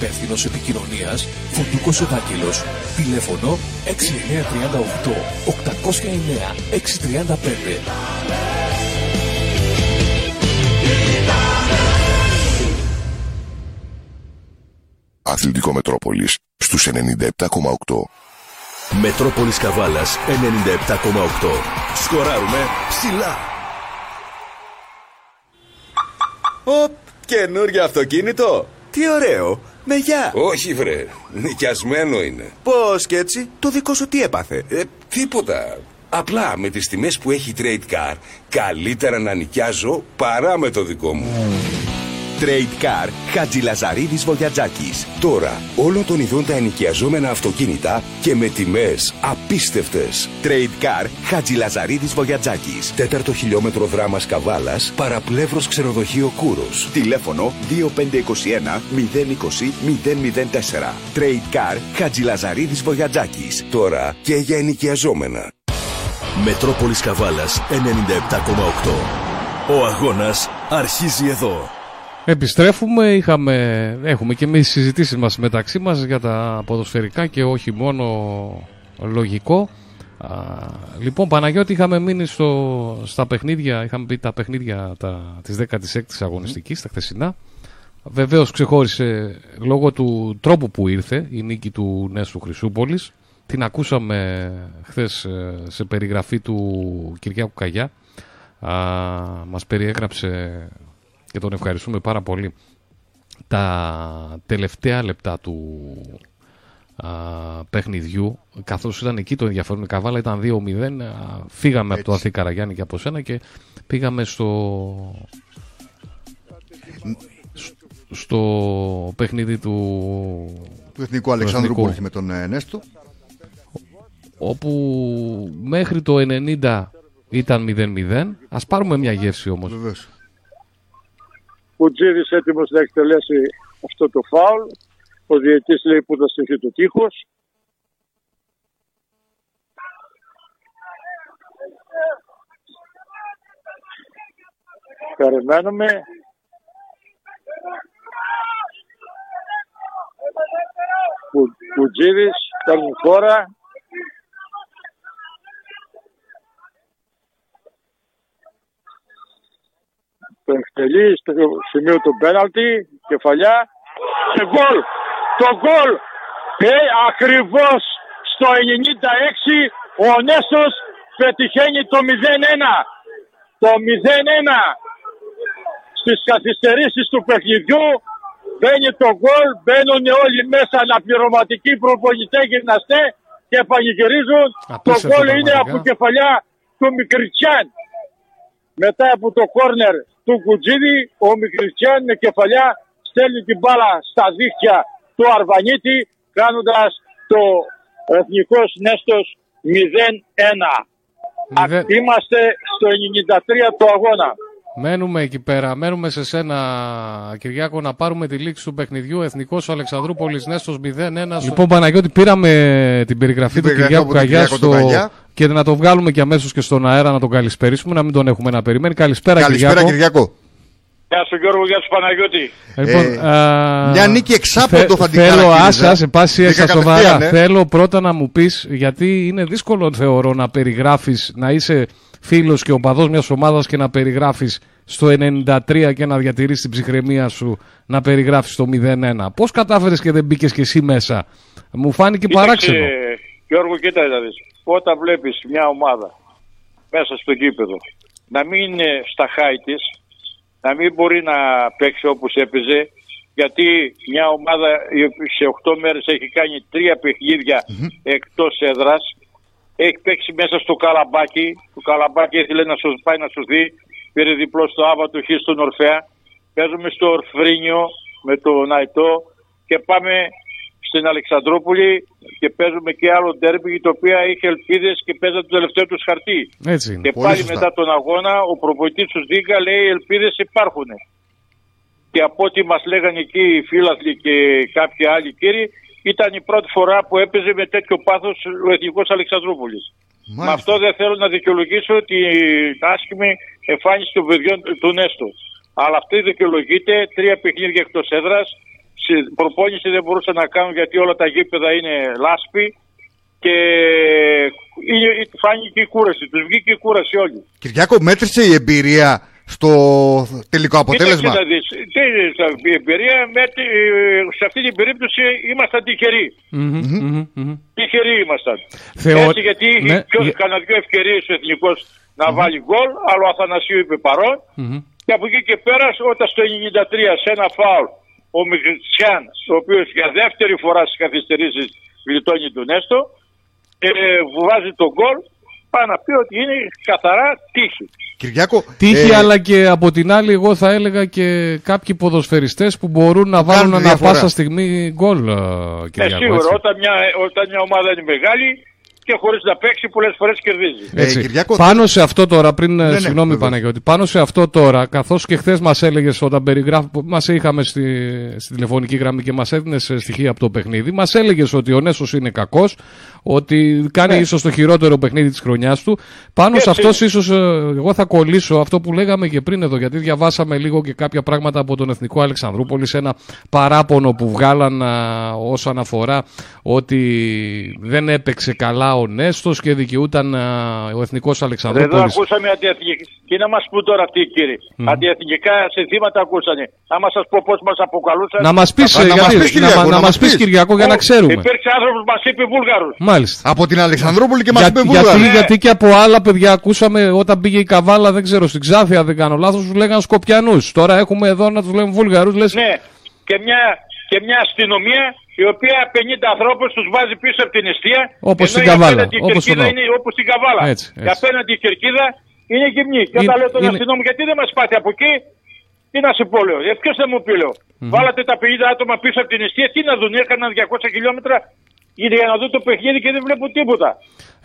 Υπεύθυνος επικοινωνίας Φωτούκος Ευάγγελος. Τηλέφωνο 6938 809 635. Αθλητικό Μετρόπολης στους 97,8. Μετρόπολης Καβάλας 97,8 Σκοράρουμε ψηλά Οπ, καινούργιο αυτοκίνητο Τι ωραίο με γεια. Όχι βρε, νοικιασμένο είναι. Πώς και έτσι, το δικό σου τι έπαθε; Ε, Τίποτα. Απλά με τις τιμές που έχει Trade Car Καλύτερα να νοικιάζω παρά με το δικό μου Trade Car Χατζηλαζαρίδης Βογιατζάκης. Τώρα όλων των ειδών τα ενοικιαζόμενα αυτοκίνητα και με τιμές απίστευτες. Trade Car Χατζηλαζαρίδης Βογιατζάκης. Τέταρτο χιλιόμετρο δράμας Καβάλας, παραπλεύρος ξενοδοχείο Κούρος. Τηλέφωνο 2521 020 004. Trade Car Χατζηλαζαρίδης Βογιατζάκης. Τώρα και για ενοικιαζόμενα. Μετρόπολης Καβάλας 97,8 Ο αγώνας αρχίζει εδώ. Επιστρέφουμε, είχαμε, έχουμε και εμείς συζητήσεις μας μεταξύ μας για τα ποδοσφαιρικά και όχι μόνο λογικό. Α, λοιπόν, Παναγιώτη, είχαμε μείνει στο, στα παιχνίδια, είχαμε πει τα παιχνίδια τα, της 16ης αγωνιστικής, τα χθεσινά. Βεβαίως ξεχώρισε λόγω του τρόπου που ήρθε η νίκη του Νέσου Χρυσούπολης. Την ακούσαμε χθες ε, σε περιγραφή του Κυριάκου Καγιά. Α, μας περιέγραψε και τον ευχαριστούμε πάρα πολύ. Τα τελευταία λεπτά του α, παιχνιδιού καθώς ήταν εκεί το ενδιαφέρον η Καβάλα ήταν 2-0 φύγαμε από το Αθή Καραγιάννη και από σένα και πήγαμε στο στο παιχνίδι του του Εθνικού Αλεξάνδρου που με τον ε, Νέστο. Όπου μέχρι το 90 ήταν 0-0 ας πάρουμε μια γεύση όμως. Βεβαίως. Ο Τζίρις έτοιμος να εκτελέσει αυτό το φάουλ. Ο διαιτής λέει που θα στοιχεί το τείχος. Περιμένουμε. Ο Τζίρις παίρνει χώρα. Το εκτελεί στο σημείο του πέναλτι, κεφαλιά και γκολ. Το γκολ ε, ακριβώς στο 96 ο Νέστος πετυχαίνει το 0-1. Το 0-1 στις καθυστερήσεις του παιχνιδιού μπαίνει το γκολ, μπαίνουν όλοι μέσα αναπληρωματικοί προπονητέ γυμναστέ και πανηγυρίζουν. το γκολ είναι από κεφαλιά του Μικριτσιάν. Μετά από το κόρνερ του Κουτζίδη, ο Μικριστιαν με κεφαλιά στέλνει την μπάλα στα δίχτυα του Αρβανίτη κάνοντας το εθνικός νέστος 0-1. Είμαστε στο 93 του αγώνα. Μένουμε εκεί πέρα. Μένουμε σε σένα, Κυριάκο, να πάρουμε τη λήξη του παιχνιδιού. Εθνικός Αλεξανδρούπολης Νέστος 0-1. Λοιπόν, Παναγιώτη, πήραμε την περιγραφή του Κυριάκου Καγιά στο... και να το βγάλουμε και αμέσως και στον αέρα να τον καλησπερίσουμε, να μην τον έχουμε να περιμένει. Καλησπέρα, Καλησπέρα Κυριάκο. Κυριάκο. Γεια σου Γιώργο, γεια σου Παναγιώτη. Λοιπόν, Ε, α, μια νίκη εξάποντο θα την Θέλω, χαρακτήριζα. άσε, άσε, πάση Μπήκα έξα σοβαρά. κατευθείαν, ε. Θέλω πρώτα να μου πεις, γιατί είναι δύσκολο θεωρώ να περιγράφεις, να είσαι φίλος και οπαδός μιας ομάδας και να περιγράφεις στο 93 και να διατηρείς την ψυχραιμία σου να περιγράφεις το 0-1. Πώς κατάφερες και δεν μπήκες και εσύ μέσα; Μου φάνηκε παράξενο. Κοίταξε, Γιώργο, κοίτα να δεις. Όταν βλέπεις μια ομάδα μέσα στο γήπεδο να μην είναι στα χάη της, να μην μπορεί να παίξει όπως έπαιζε γιατί μια ομάδα σε 8 μέρες έχει κάνει τρία παιχνίδια εκτός έδρας έχει παίξει μέσα στο καλαμπάκι το καλαμπάκι ήθελε να σου πάει να σου δει πήρε διπλό στο Άβατο Χ στον Ορφέα παίζουμε στο Ορφρίνιο με το Ναϊτό και πάμε στην Αλεξανδρούπολη και παίζουμε και άλλο ντέρμπι το οποίο είχε ελπίδες και παίζανε το τελευταίο τους χαρτί. Έτσι είναι. Και Πολύ πάλι σωστά. μετά τον αγώνα ο προπονητής του Δίγκα λέει οι ελπίδες υπάρχουν. Και από ό,τι μας λέγανε εκεί οι φίλαθλοι και κάποιοι άλλοι κύριοι, ήταν η πρώτη φορά που έπαιζε με τέτοιο πάθος ο Εθνικός Αλεξανδρούπολης. Με αυτό δεν θέλω να δικαιολογήσω την άσχημη εμφάνιση των παιδιών του Νέστο. Αλλά αυτή δικαιολογείται τρία παιχνίδια εκτός έδρας. Προπόνηση δεν μπορούσαν να κάνουν γιατί όλα τα γήπεδα είναι λάσπη και είναι- φάνηκε η κούραση. Τους βγήκε η κούραση όλοι. Κυριάκο, μέτρησε η εμπειρία στο τελικό αποτέλεσμα; Κοίταξε να δεις, τι είναι η εμπειρία, με, τη- σε αυτή την περίπτωση ήμασταν τυχεροί. Μμμ, μμμ, μμμ. Τυχεροί ήμασταν. Θεω- Έτσι γιατί Ναι, είχε για- κανένα δύο ευκαιρίες ο Εθνικός να βάλει γκολ, αλλά ο Αθανασίου είπε παρόν. Μμμ. Και από εκεί και πέρα, όταν στο 93 σε ένα φάουλ ο Μιχριτσιάν, ο οποίος για δεύτερη φορά στις καθυστερήσεις γλιτώνει τον Έστο, ε, βάζει τον γκολ, πάει να πει ότι είναι καθαρά τύχη. Κυριάκο, Τύχη, ε, αλλά και από την άλλη, εγώ θα έλεγα και κάποιοι ποδοσφαιριστές που μπορούν να βάλουν Κάνουν ανα διαφορά. πάσα στιγμή γκολ, ε, Ε, Κυριάκο. σίγουρα, έτσι. όταν μια, όταν μια ομάδα είναι μεγάλη και χωρίς να παίξει πολλές φορές κερδίζει. Έτσι. Ε, Κυριάκο, πάνω σε αυτό τώρα, πριν. Ναι, Ναι, ναι, συγγνώμη, βεβαίως. Παναγιώτη. Πάνω σε αυτό τώρα, καθώς και χθες μας έλεγες όταν περιγράφει. Μας είχαμε στη, στη τηλεφωνική γραμμή και μας έδινες στοιχεία από το παιχνίδι. Μας έλεγες ότι ο Νέσος είναι κακός, ότι κάνει Ναι. ίσως το χειρότερο παιχνίδι της χρονιάς του. Πάνω σε αυτός, ίσως εγώ θα κολλήσω αυτό που λέγαμε και πριν εδώ, γιατί διαβάσαμε λίγο και κάποια πράγματα από τον Εθνικό Αλεξανδρούπολη σε ένα παράπονο που βγάλαν α, όσον αφορά ότι δεν έπαιξε καλά ο Νέστος και δικαιούταν α, ο Εθνικός Εδώ Αλεξανδρούπολης. ακούσαμε αντιεθνικά. Και να μας πούν τώρα αυτοί οι κύριοι. Αντιεθνικά συνθήματα ακούσανε. Άμα σας πω πώς μας αποκαλούσαν. Να μας πεις, Να ε, μας γιατί- πεις, Κυριακό, να, να να μας μας πεις πεις. Κυριακό για να ξέρουμε. Υπήρξε άνθρωπος που μας είπε Βούλγαρους. Μάλιστα. από την Αλεξανδρούπολη και μας Για- είπε γιατί, Βούλγαρο. γιατί και από άλλα παιδιά ακούσαμε όταν πήγε η Καβάλα, δεν ξέρω, στην Ξάφια δεν κάνω λάθος, τους λέγανε Σκοπιανούς. Τώρα έχουμε εδώ να τους λέμε Βούλγαρους, λες Ναι. Και μια, και μια αστυνομία η οποία 50 ανθρώπους τους βάζει πίσω από την αιστεία. Όπως ενώ στην η Καβάλα, απέναντι η όπως κερκίδα εδώ. είναι όπως στην Καβάλα. Έτσι, Και έτσι. απέναντι η κερκίδα είναι γυμνή. Και Είναι- όταν λέω τον είναι- αστυνόμο γιατί δεν μας πάτε από εκεί. Τι να σου πω, λέω. Ε, ποιος θα μου πει, λέω. Βάλατε τα 50 άτομα πίσω από την αιστεία. Τι να δουν, έκαναν 200 χιλιόμετρα για να δουν το παιχνίδι και δεν βλέπουν τίποτα.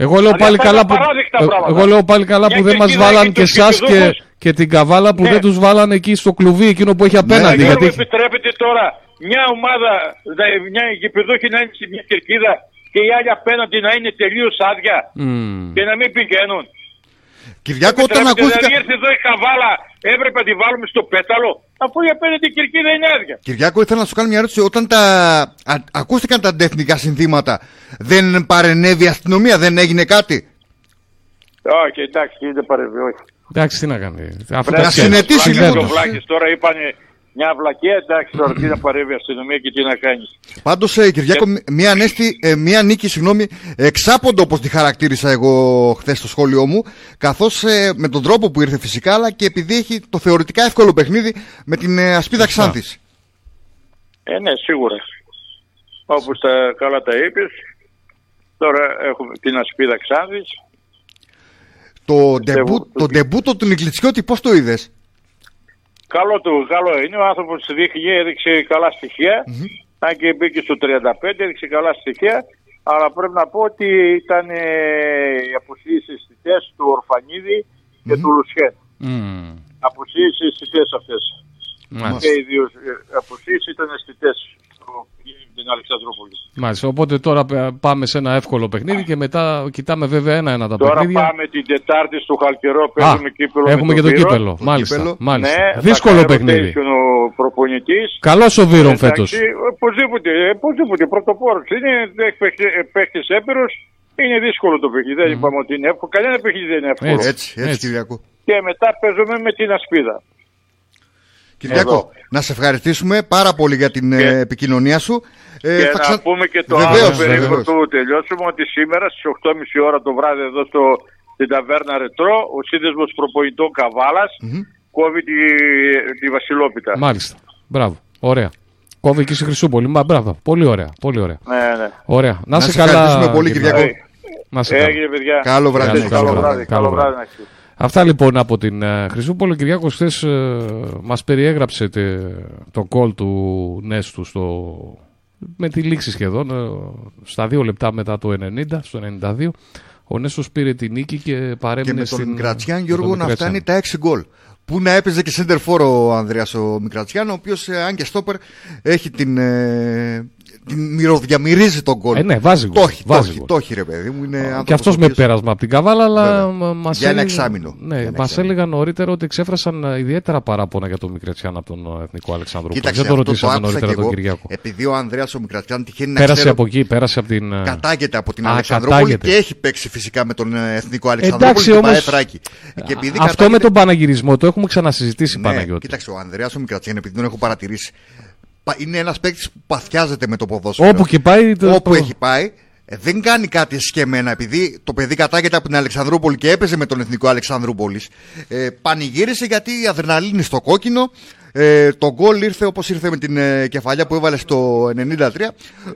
Εγώ λέω Δηλαδή πάλι αυτά καλά είναι που, απαράδεκτα ε, πράγματα. εγώ λέω πάλι καλά Μια που δεν μας κερκίδα βάλαν έχει και τους εσάς και, κερκιδούχους. Και την καβάλα που Ναι. δεν τους βάλαν εκεί στο κλουβί εκείνο που έχει απέναντι. Δεν γιατί... μου επιτρέπετε τώρα μια ομάδα, δε- μια γηπεδούχη να είναι σε μια κερκίδα και οι άλλοι απέναντι να είναι τελείως άδεια Μμμ. και να μην πηγαίνουν. Κυριάκο, όταν Επιτρέπετε, ακούστηκαν. Δηλαδή ήρθε εδώ η καβάλα, έπρεπε να τη βάλουμε στο πέταλο, αφού η απέναντι η κερκίδα είναι άδεια. Κυριάκο, ήθελα να σου κάνω μια ερώτηση. Όταν τα... α- ακούστηκαν τα αντεθνικά συνθήματα, δεν παρενέβη η αστυνομία, δεν έγινε κάτι; Όχι, εντάξει, δεν παρεμβεί, όχι. Εντάξει, τι να κάνει. Αυτό Να τα ξέρει. συνετίσει Συμβαίνουν. λίγο Ο Βλάκης τώρα είπανε μια βλακία, εντάξει τώρα τι να παρέμβει η αστυνομία και τι να κάνεις. Πάντως, ε, Κυριάκο, μ- μια, ανέστη, ε, μια νίκη, συγγνώμη, εξάποντο όπως τη χαρακτήρισα εγώ χθες στο σχόλιο μου, καθώς με τον τρόπο που ήρθε φυσικά, αλλά και επειδή έχει το θεωρητικά εύκολο παιχνίδι με την ε, ασπίδα Ξάνθης. Ε, ναι, σίγουρα. Όπως τα καλά τα είπες, τώρα έχουμε την ασπίδα Ξάνθης. Το, ντεμπού, το ντεμπούτο του Νικλιτσιώτη, πώς το είδες; Καλό του, καλό είναι. Ο άνθρωπος δείχνει, έδειξε καλά στοιχεία. Αν και μπήκε στο 35, έδειξε καλά στοιχεία. Αλλά πρέπει να πω ότι ήταν ε, οι αποσύσεις αισθητές του Ορφανίδη και του Λουσιέν. Μμμ. Αποσύσεις αισθητές αυτές. Μάλιστα. Και οι δύο ε, αποσύσεις ήταν αισθητές την Αλεξανδρούπολη. Μάλιστα. Οπότε τώρα πε- πάμε σε ένα εύκολο παιχνίδι και μετά κοιτάμε βέβαια ένα-ένα τα Τώρα παιχνίδια. πάμε την Τετάρτη στο Χαλκερό, παίζουμε κύπελο. έχουμε με και το Βύρο. κύπελο. Μάλιστα. κύπελο. μάλιστα. Ναι, Δύσκολο θα κάνει παιχνίδι. rotation ο προπονητής. Καλός ο Βύρον Εντάξει, φέτος. Οπωσδήποτε, ε, οπωσδήποτε. Πρωτοπόρος είναι, έχει παίχτη έμπειρος. Είναι δύσκολο το παιχνίδι. Δεν είπαμε ότι είναι εύκολο. Κανένα παιχνίδι δεν είναι εύκολο. Έτσι. Έτσι, έτσι, Κυριακό. Και μετά παίζουμε με την ασπίδα. Κυριακό, Εδώ. να σε ευχαριστήσουμε πάρα πολύ για την ε, Και- επικοινωνία σου. Ε, και θα να ξα- πούμε και το Βεβαίως, άλλο περίπου βεβαίως. του τελειώσουμε ότι σήμερα στις 8.30 ώρα το βράδυ εδώ στο, στην ταβέρνα Ρετρό ο σύνδεσμος προπονητών Καβάλας κόβει τη, τη Βασιλόπιτα. Μάλιστα. Μπράβο. Ωραία. Κόβει και στη Χρυσούπολη. Μα, μπράβο. Πολύ ωραία. Πολύ ωραία. Ναι, ναι. Ωραία. Να, Να σε σε καλά. ευχαριστούμε πολύ, Κυριάκο. Κυριακό. Να σε καλά. Έγινε, παιδιά. Καλό βράδυ. Καλό Καλό βράδυ. βράδυ. Καλό Καλό βράδυ. Βράδυ. να έχετε. Αυτά λοιπόν από την uh, Χρυσούπολη. Ο Κυριάκος χθες ε, μας περιέγραψε τε, το κόλ του Νέστου στο, με τη λήξη σχεδόν, ε, στα δύο λεπτά μετά το 90, στο 92. Ο Νέστος πήρε τη νίκη και Και παρέμεινε με στην... τον Μικρατσιάν με Γιώργο τον να Μικρατσιάν. φτάνει τα 6 γκολ. Που να έπαιζε και center for ο Ανδρέας ο Μικρατσιάν, ο οποίος ε, αν και στόπερ έχει την, ε, την μυροδιαμυρίζει τον γκολ. Ε, ναι, βάζει Το γκολ, έχει, το βάζει έχει, γκολ. το έχει ρε παιδί μου. Είναι Και άνθρωπος αυτός ο με οποίος- πέρασμα από την καβάλα, αλλά Βέβαια. μα- μας Για ένα έλεγε- εξάμηνο. Ναι, Για ένα μας εξάμηνο. έλεγαν νωρίτερα ότι εξέφρασαν ε, ιδιαίτερα παράπονα για τον Μικρατσιάν από τον ε, Εθνικό Αλεξανδρούπολη. Κοίταξε, Δεν το αυτό το ρωτήσαμε άκουσα νωρίτερα και τον εγώ. Κυριακό. Επειδή ο Ανδρέας ο Μικρατσιάν τυχαίνει να Πέρασε ξέρω από εκεί, πέρασε από την. ε, Κατάγεται από την Α, Αλεξανδρούπολη κατάγεται. και έχει παίξει φυσικά με τον ε, Εθνικό Αλεξανδρούπολη Εντάξει, και όμως, πάει Θράκη. Και επειδή Αυτό κατάγεται- με τον Παναγυρισμό το έχουμε ξανασυζητήσει Ναι, Παναγιώτη. κοίταξε, ο Ανδρέας ο Μικρατσιάν, επειδή τον έχω παρατηρήσει, πα- είναι ένας παίκτης που παθιάζεται με το ποδόσφαιρο. Όπου και πάει. Το, Όπου το- έχει πάει, ε, δεν κάνει κάτι σκεμμένα. Επειδή το παιδί κατάγεται από την Αλεξανδρούπολη και έπαιζε με τον Εθνικό Αλεξανδρούπολης, ε, πανηγύρισε γιατί η αδρεναλίνη στο κόκκινο. Ε, το γκολ ήρθε όπως ήρθε με την ε, κεφαλιά που έβαλε στο 93.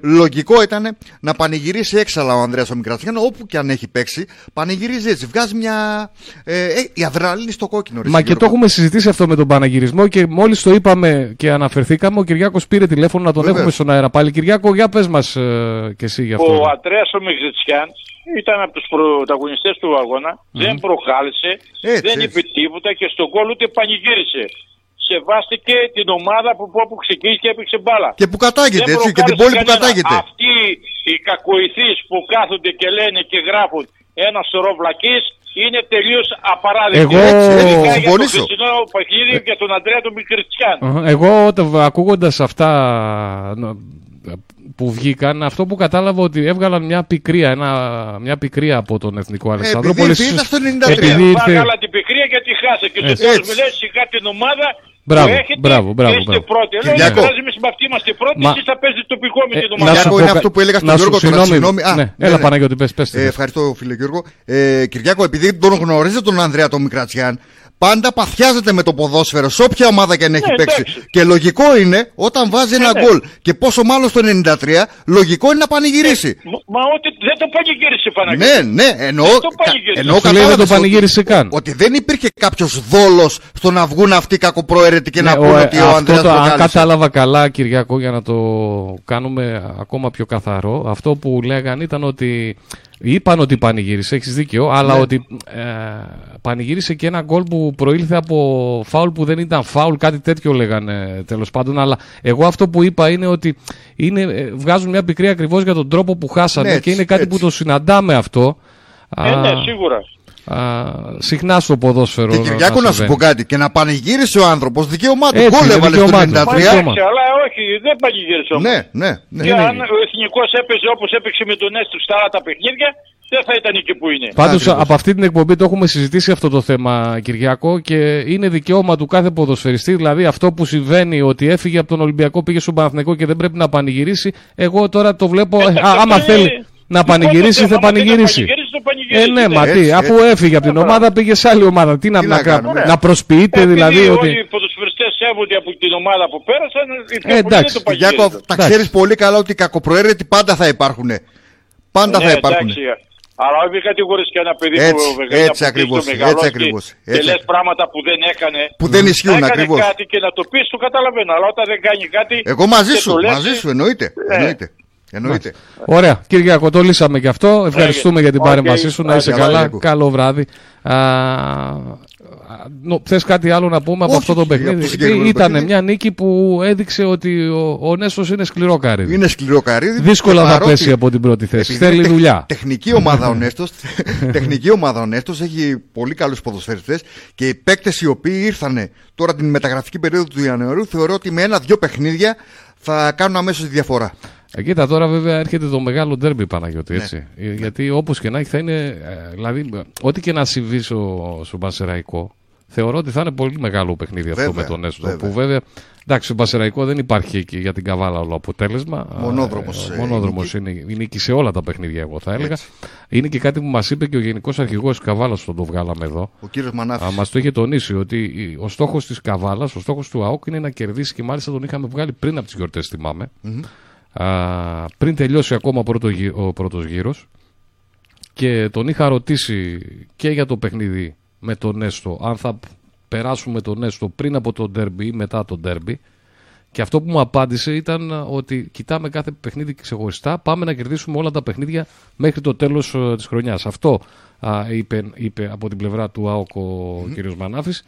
Λογικό ήταν να πανηγυρίσει έξαλα ο Ανδρέας ο Μικρατσιάν, όπου και αν έχει παίξει. Πανηγυρίζει έτσι. Βγάζει μια. Ε, ε, η αδρεναλίνη στο κόκκινο. ρε Μα και Γιώργο. το έχουμε συζητήσει αυτό με τον Παναγυρισμό και μόλις το είπαμε και αναφερθήκαμε, ο Κυριάκος πήρε τηλέφωνο να τον Βεβαίως. έχουμε στον αέρα πάλι. Κυριάκο, για πες μας ε, και εσύ γι' αυτό. Ο Αντρέας ο Μιγζιτσιάν ήταν από τους πρωταγωνιστές του αγώνα. Δεν προχάλεσε, Έτσι, δεν έτσι. είπε τίποτα και στον κόλ ούτε πανηγύρισε. Σεβάστηκε την ομάδα που, που ξεκίνησε και έπαιξε μπάλα. Και που κατάγεται, Δεν έτσι, και την προκάλεσε πόλη που κανένας. κατάγεται. Αυτοί οι κακοηθείς που κάθονται και λένε και γράφουν ένας σωρό βλακείς είναι τελείως απαράδεκτοι. Εγώ- Ειδικά Έτσι, για το συμφωνήσω. χθεσινό παιχνίδι και τον Αντρέα τον Μικριτσιάν. Αχα. Εγώ ακούγοντας αυτά νο- που βγήκαν, αυτό που κατάλαβα ότι έβγαλαν μια πικρία, ένα, μια πικρία από τον Εθνικό Αλεξανδρούπολη. επειδή ήρθε στο 93. Επειδή ήρθε- Βάλα την πικρία γιατί χάσε και στο Έτσι. τέλος μου λέει σιγά την ομάδα Μπράβο, που έχετε μπράβο, μπράβο, και είστε μπράβο. πρώτοι. Λέω Κυριάκο. «Εμείς εμείς με αυτοί είμαστε πρώτοι, Μα- εσείς θα παίζετε τοπικό με Ε, την να ομάδα. σου Κυριάκο, πω είναι κα- αυτό που έλεγα στον να σου- Γιώργο τώρα, συγγνώμη. συγγνώμη. Α, Ναι, ναι, έλα ναι. Παναγιώτη, πες, πες. Ε, ευχαριστώ φίλε Γιώργο. Ε, Κυριάκο, επειδή τον γνωρίζετε τον Ανδρέα τον Μικρατσιάν, πάντα παθιάζεται με το ποδόσφαιρο σε όποια ομάδα και αν έχει Ναι, παίξει. εντάξει. Και λογικό είναι όταν βάζει ένα ναι. γκολ και πόσο μάλλον στο 93, λογικό είναι να πανηγυρίσει. Μα- Μα ότι δεν το πανηγύρισε Παναγιώτη. Ναι, ναι, εννοώ, Δεν το πανηγύρισε. εννοώ Σου λέει δεν το κατάλαβες πανηγύρισε ότι, καν. ότι δεν υπήρχε κάποιος δόλος στο να βγουν αυτοί οι κακοπροαίρετοι και να Ναι, πούνε ο- ότι ο αυτό Ανδρέας το, αν προκάλεσε. κατάλαβα καλά, Κυριακό, για να το κάνουμε ακόμα πιο καθαρό, αυτό που λέγαν ήταν ότι είπαν ότι πανηγύρισε, έχεις δίκιο, αλλά Ναι. ότι ε, πανηγύρισε και ένα γκολ που προήλθε από φάουλ που δεν ήταν φάουλ, κάτι τέτοιο λέγανε τέλος πάντων. Αλλά εγώ αυτό που είπα είναι ότι είναι, ε, βγάζουν μια πικρία ακριβώς για τον τρόπο που χάσανε Ναι, έτσι, και είναι κάτι έτσι. που το συναντάμε αυτό. Ε, Α, ναι, σίγουρα. Α, συχνά στο ποδόσφαιρο. Και Κυριάκο να σου συμβαίνει. πω κάτι, και να πανηγύρισε ο άνθρωπος, δικαίωμά του. Έτσι, Γκολ είναι έβαλε στο δικαίωμά του. 93. Μα δικαίωμα. εντάξει, αλλά όχι, δεν πανηγύρισε όμως. Ναι, ναι, ναι. Και αν ο εθνικός έπαιζε όπως έπαιξε με τον Έστου στα άλλα τα παιχνίδια, δεν θα ήταν εκεί που είναι. Πάντως Ακριβώς. από αυτή την εκπομπή το έχουμε συζητήσει αυτό το θέμα, Κυριακό, και είναι δικαίωμα του κάθε ποδοσφαιριστή. Δηλαδή αυτό που συμβαίνει ότι έφυγε από τον Ολυμπιακό, πήγε στον Παναθηναϊκό και δεν πρέπει να πανηγυρίσει. Εγώ τώρα το βλέπω. ε, Εντάξει, α, άμα αυτό είναι- θέλει να πανηγυρίσει, Άμα θα θέλει να πανηγυρίσει. πανηγυρίσει, το Ε, πανηγυρίσει, ναι, ναι. μα τι, Έτσι, αφού έτσι. έφυγε από την ομάδα, πήγε σε άλλη ομάδα. Τι να, Τι να, να κάνουμε, κάνουμε. να προσποιείται Επειδή δηλαδή όλοι ότι. οι ποδοσφαιριστές σέβονται από την ομάδα που πέρασαν, οι πιο Ε, πολλοί εντάξει, δεν το Κυριάκο, πανηγυρίζουν. τα Εντάξει. ξέρεις πολύ καλά ότι οι κακοπροαίρετοι πάντα θα υπάρχουν. Πάντα Ναι, θα υπάρχουν. εντάξει, Αλλά όχι κατηγορείς και ένα παιδί Έτσι, που βεγαίνει έτσι από ακριβώς, πίσω μεγαλώσει έτσι ακριβώς, Και έτσι. λες πράγματα που δεν έκανε. Που δεν ισχύουν έκανε ακριβώς. κάτι και να το πεις, το καταλαβαίνω. Αλλά όταν δεν κάνει κάτι. Εγώ μαζί και σου, το λες, μαζί σου, εννοείται. Ναι. εννοείται. Εννοείται. Ωραία, Κυριακό, το λύσαμε και αυτό. Ευχαριστούμε για την Οκ. παρέμβασή σου. Να είσαι Καλά, καλά. Κυριακό. Καλό βράδυ. Α, Θες κάτι άλλο να πούμε από Όχι, αυτό το όχι, παιχνίδι; από το συγκεκριμένο Ήταν παιχνίδι. μια νίκη που έδειξε ότι ο, ο Νέσος είναι σκληρό καρύδι. Είναι σκληρό καρύδι. Δύσκολα και θα παρότι- πέσει από την πρώτη θέση. επειδή Θέλει είναι τεχ- δουλειά. Τεχνική ομάδα ο Νέστος, τεχνική ομάδα ο Νέστος έχει πολύ καλούς ποδοσφαιριστές και οι παίκτες οι οποίοι ήρθαν τώρα την μεταγραφική περίοδο του Ιανουαρίου θεωρώ ότι με ένα-δυο παιχνίδια θα κάνουν αμέσως τη διαφορά. Ε, κοίτα, τώρα βέβαια έρχεται το μεγάλο ντέρμπι Παναγιώτη, Ναι. έτσι. Ε, Γιατί όπως και να έχει θα είναι, ε, δηλαδή, ε, ό,τι και να συμβεί στο, στο Πανσεραϊκό, Θεωρώ ότι θα είναι πολύ μεγάλο παιχνίδι αυτό με τον Έστω. Που βέβαια Εντάξει, στο Πασεραϊκό δεν υπάρχει εκεί για την καβάλα όλο αποτέλεσμα. Μονόδρομος. Ε, Μονόδρομος είναι, είναι και σε όλα τα παιχνίδια, εγώ θα έλεγα. Έτσι. Είναι και κάτι που μας είπε και ο Γενικός Αρχηγός της Καβάλας, όταν το βγάλαμε εδώ. Ο κύριος Μανάφη. Μας το είχε τονίσει ότι ο στόχος της Καβάλας, ο στόχος του ΑΟΚ είναι να κερδίσει και μάλιστα τον είχαμε βγάλει πριν από τις γιορτές, θυμάμαι. Mm-hmm. Α, πριν τελειώσει ακόμα ο πρώτο γύρος. Και τον είχα ρωτήσει και για το παιχνίδι με τον Έστω, αν θα περάσουμε τον Έστω πριν από τον Ντέρμπι ή μετά τον Ντέρμπι. Και αυτό που μου απάντησε ήταν ότι κοιτάμε κάθε παιχνίδι ξεχωριστά, πάμε να κερδίσουμε όλα τα παιχνίδια μέχρι το τέλος ε, της χρονιάς. Αυτό α, είπε, είπε από την πλευρά του ΑΟΚ ο mm-hmm. κ. Μανάφης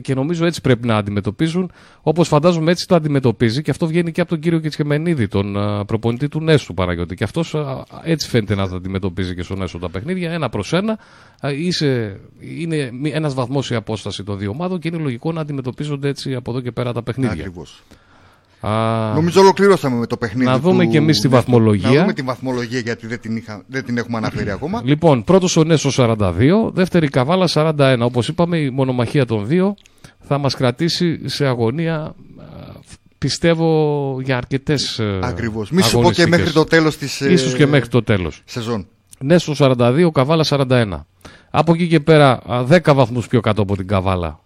και νομίζω έτσι πρέπει να αντιμετωπίζουν. Όπως φαντάζομαι έτσι το αντιμετωπίζει και αυτό βγαίνει και από τον κύριο Κιτσχεμενίδη, τον προπονητή του Νέστου Παναγιώτη. Και αυτός έτσι φαίνεται να τα αντιμετωπίζει και στο Νέστο τα παιχνίδια, ένα προς ένα. Είσαι, είναι ένας βαθμός η απόσταση των δύο ομάδων και είναι λογικό να αντιμετωπίζονται έτσι από εδώ και πέρα τα παιχνίδια. Ακριβώς. Α, Νομίζω ολοκληρώσαμε με το παιχνίδι. Να δούμε του... και εμείς τη βαθμολογία. Να δούμε τη βαθμολογία γιατί δεν την, είχα... δεν την έχουμε αναφέρει ακόμα. Λοιπόν, πρώτος ο Νέσο 42, δεύτερη Καβάλα 41. Όπως είπαμε, η μονομαχία των δύο θα μας κρατήσει σε αγωνία. Πιστεύω για αρκετές. Ακριβώς. Μη σου πω και μέχρι το τέλος της. σω και μέχρι το τέλος. Σεζόν. Νέσο 42, Καβάλα 41. Από εκεί και πέρα 10 βαθμούς πιο κάτω από την Καβάλα.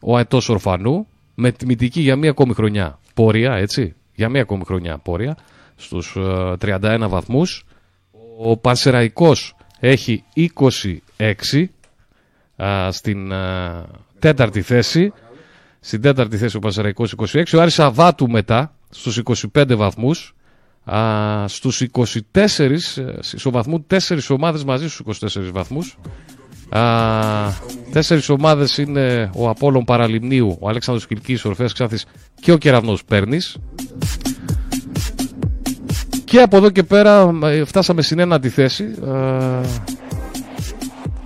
Ο Αετός Ορφανού με τιμητική για μία ακόμη χρονιά πορεία, έτσι, για μία ακόμη χρονιά πορεία, στους 31 ε, βαθμούς. Ο Πανσεραϊκός έχει 26 στην τέταρτη θέση. Στην τέταρτη θέση ο Πανσεραϊκός 26. Ο Άρης Αβάτου μετά στους 25 βαθμούς. Α, στους 24, βαθμού 4 ομάδες μαζί στους 24 βαθμούς. Α, τέσσερις ομάδες είναι ο Απόλλων Παραλιμνίου, ο Αλέξανδρος Κυλκής, ο Ορφέας Ξάθης και ο Κεραυνός Πέρνης. Και από εδώ και πέρα ε, φτάσαμε στην ένατη θέση.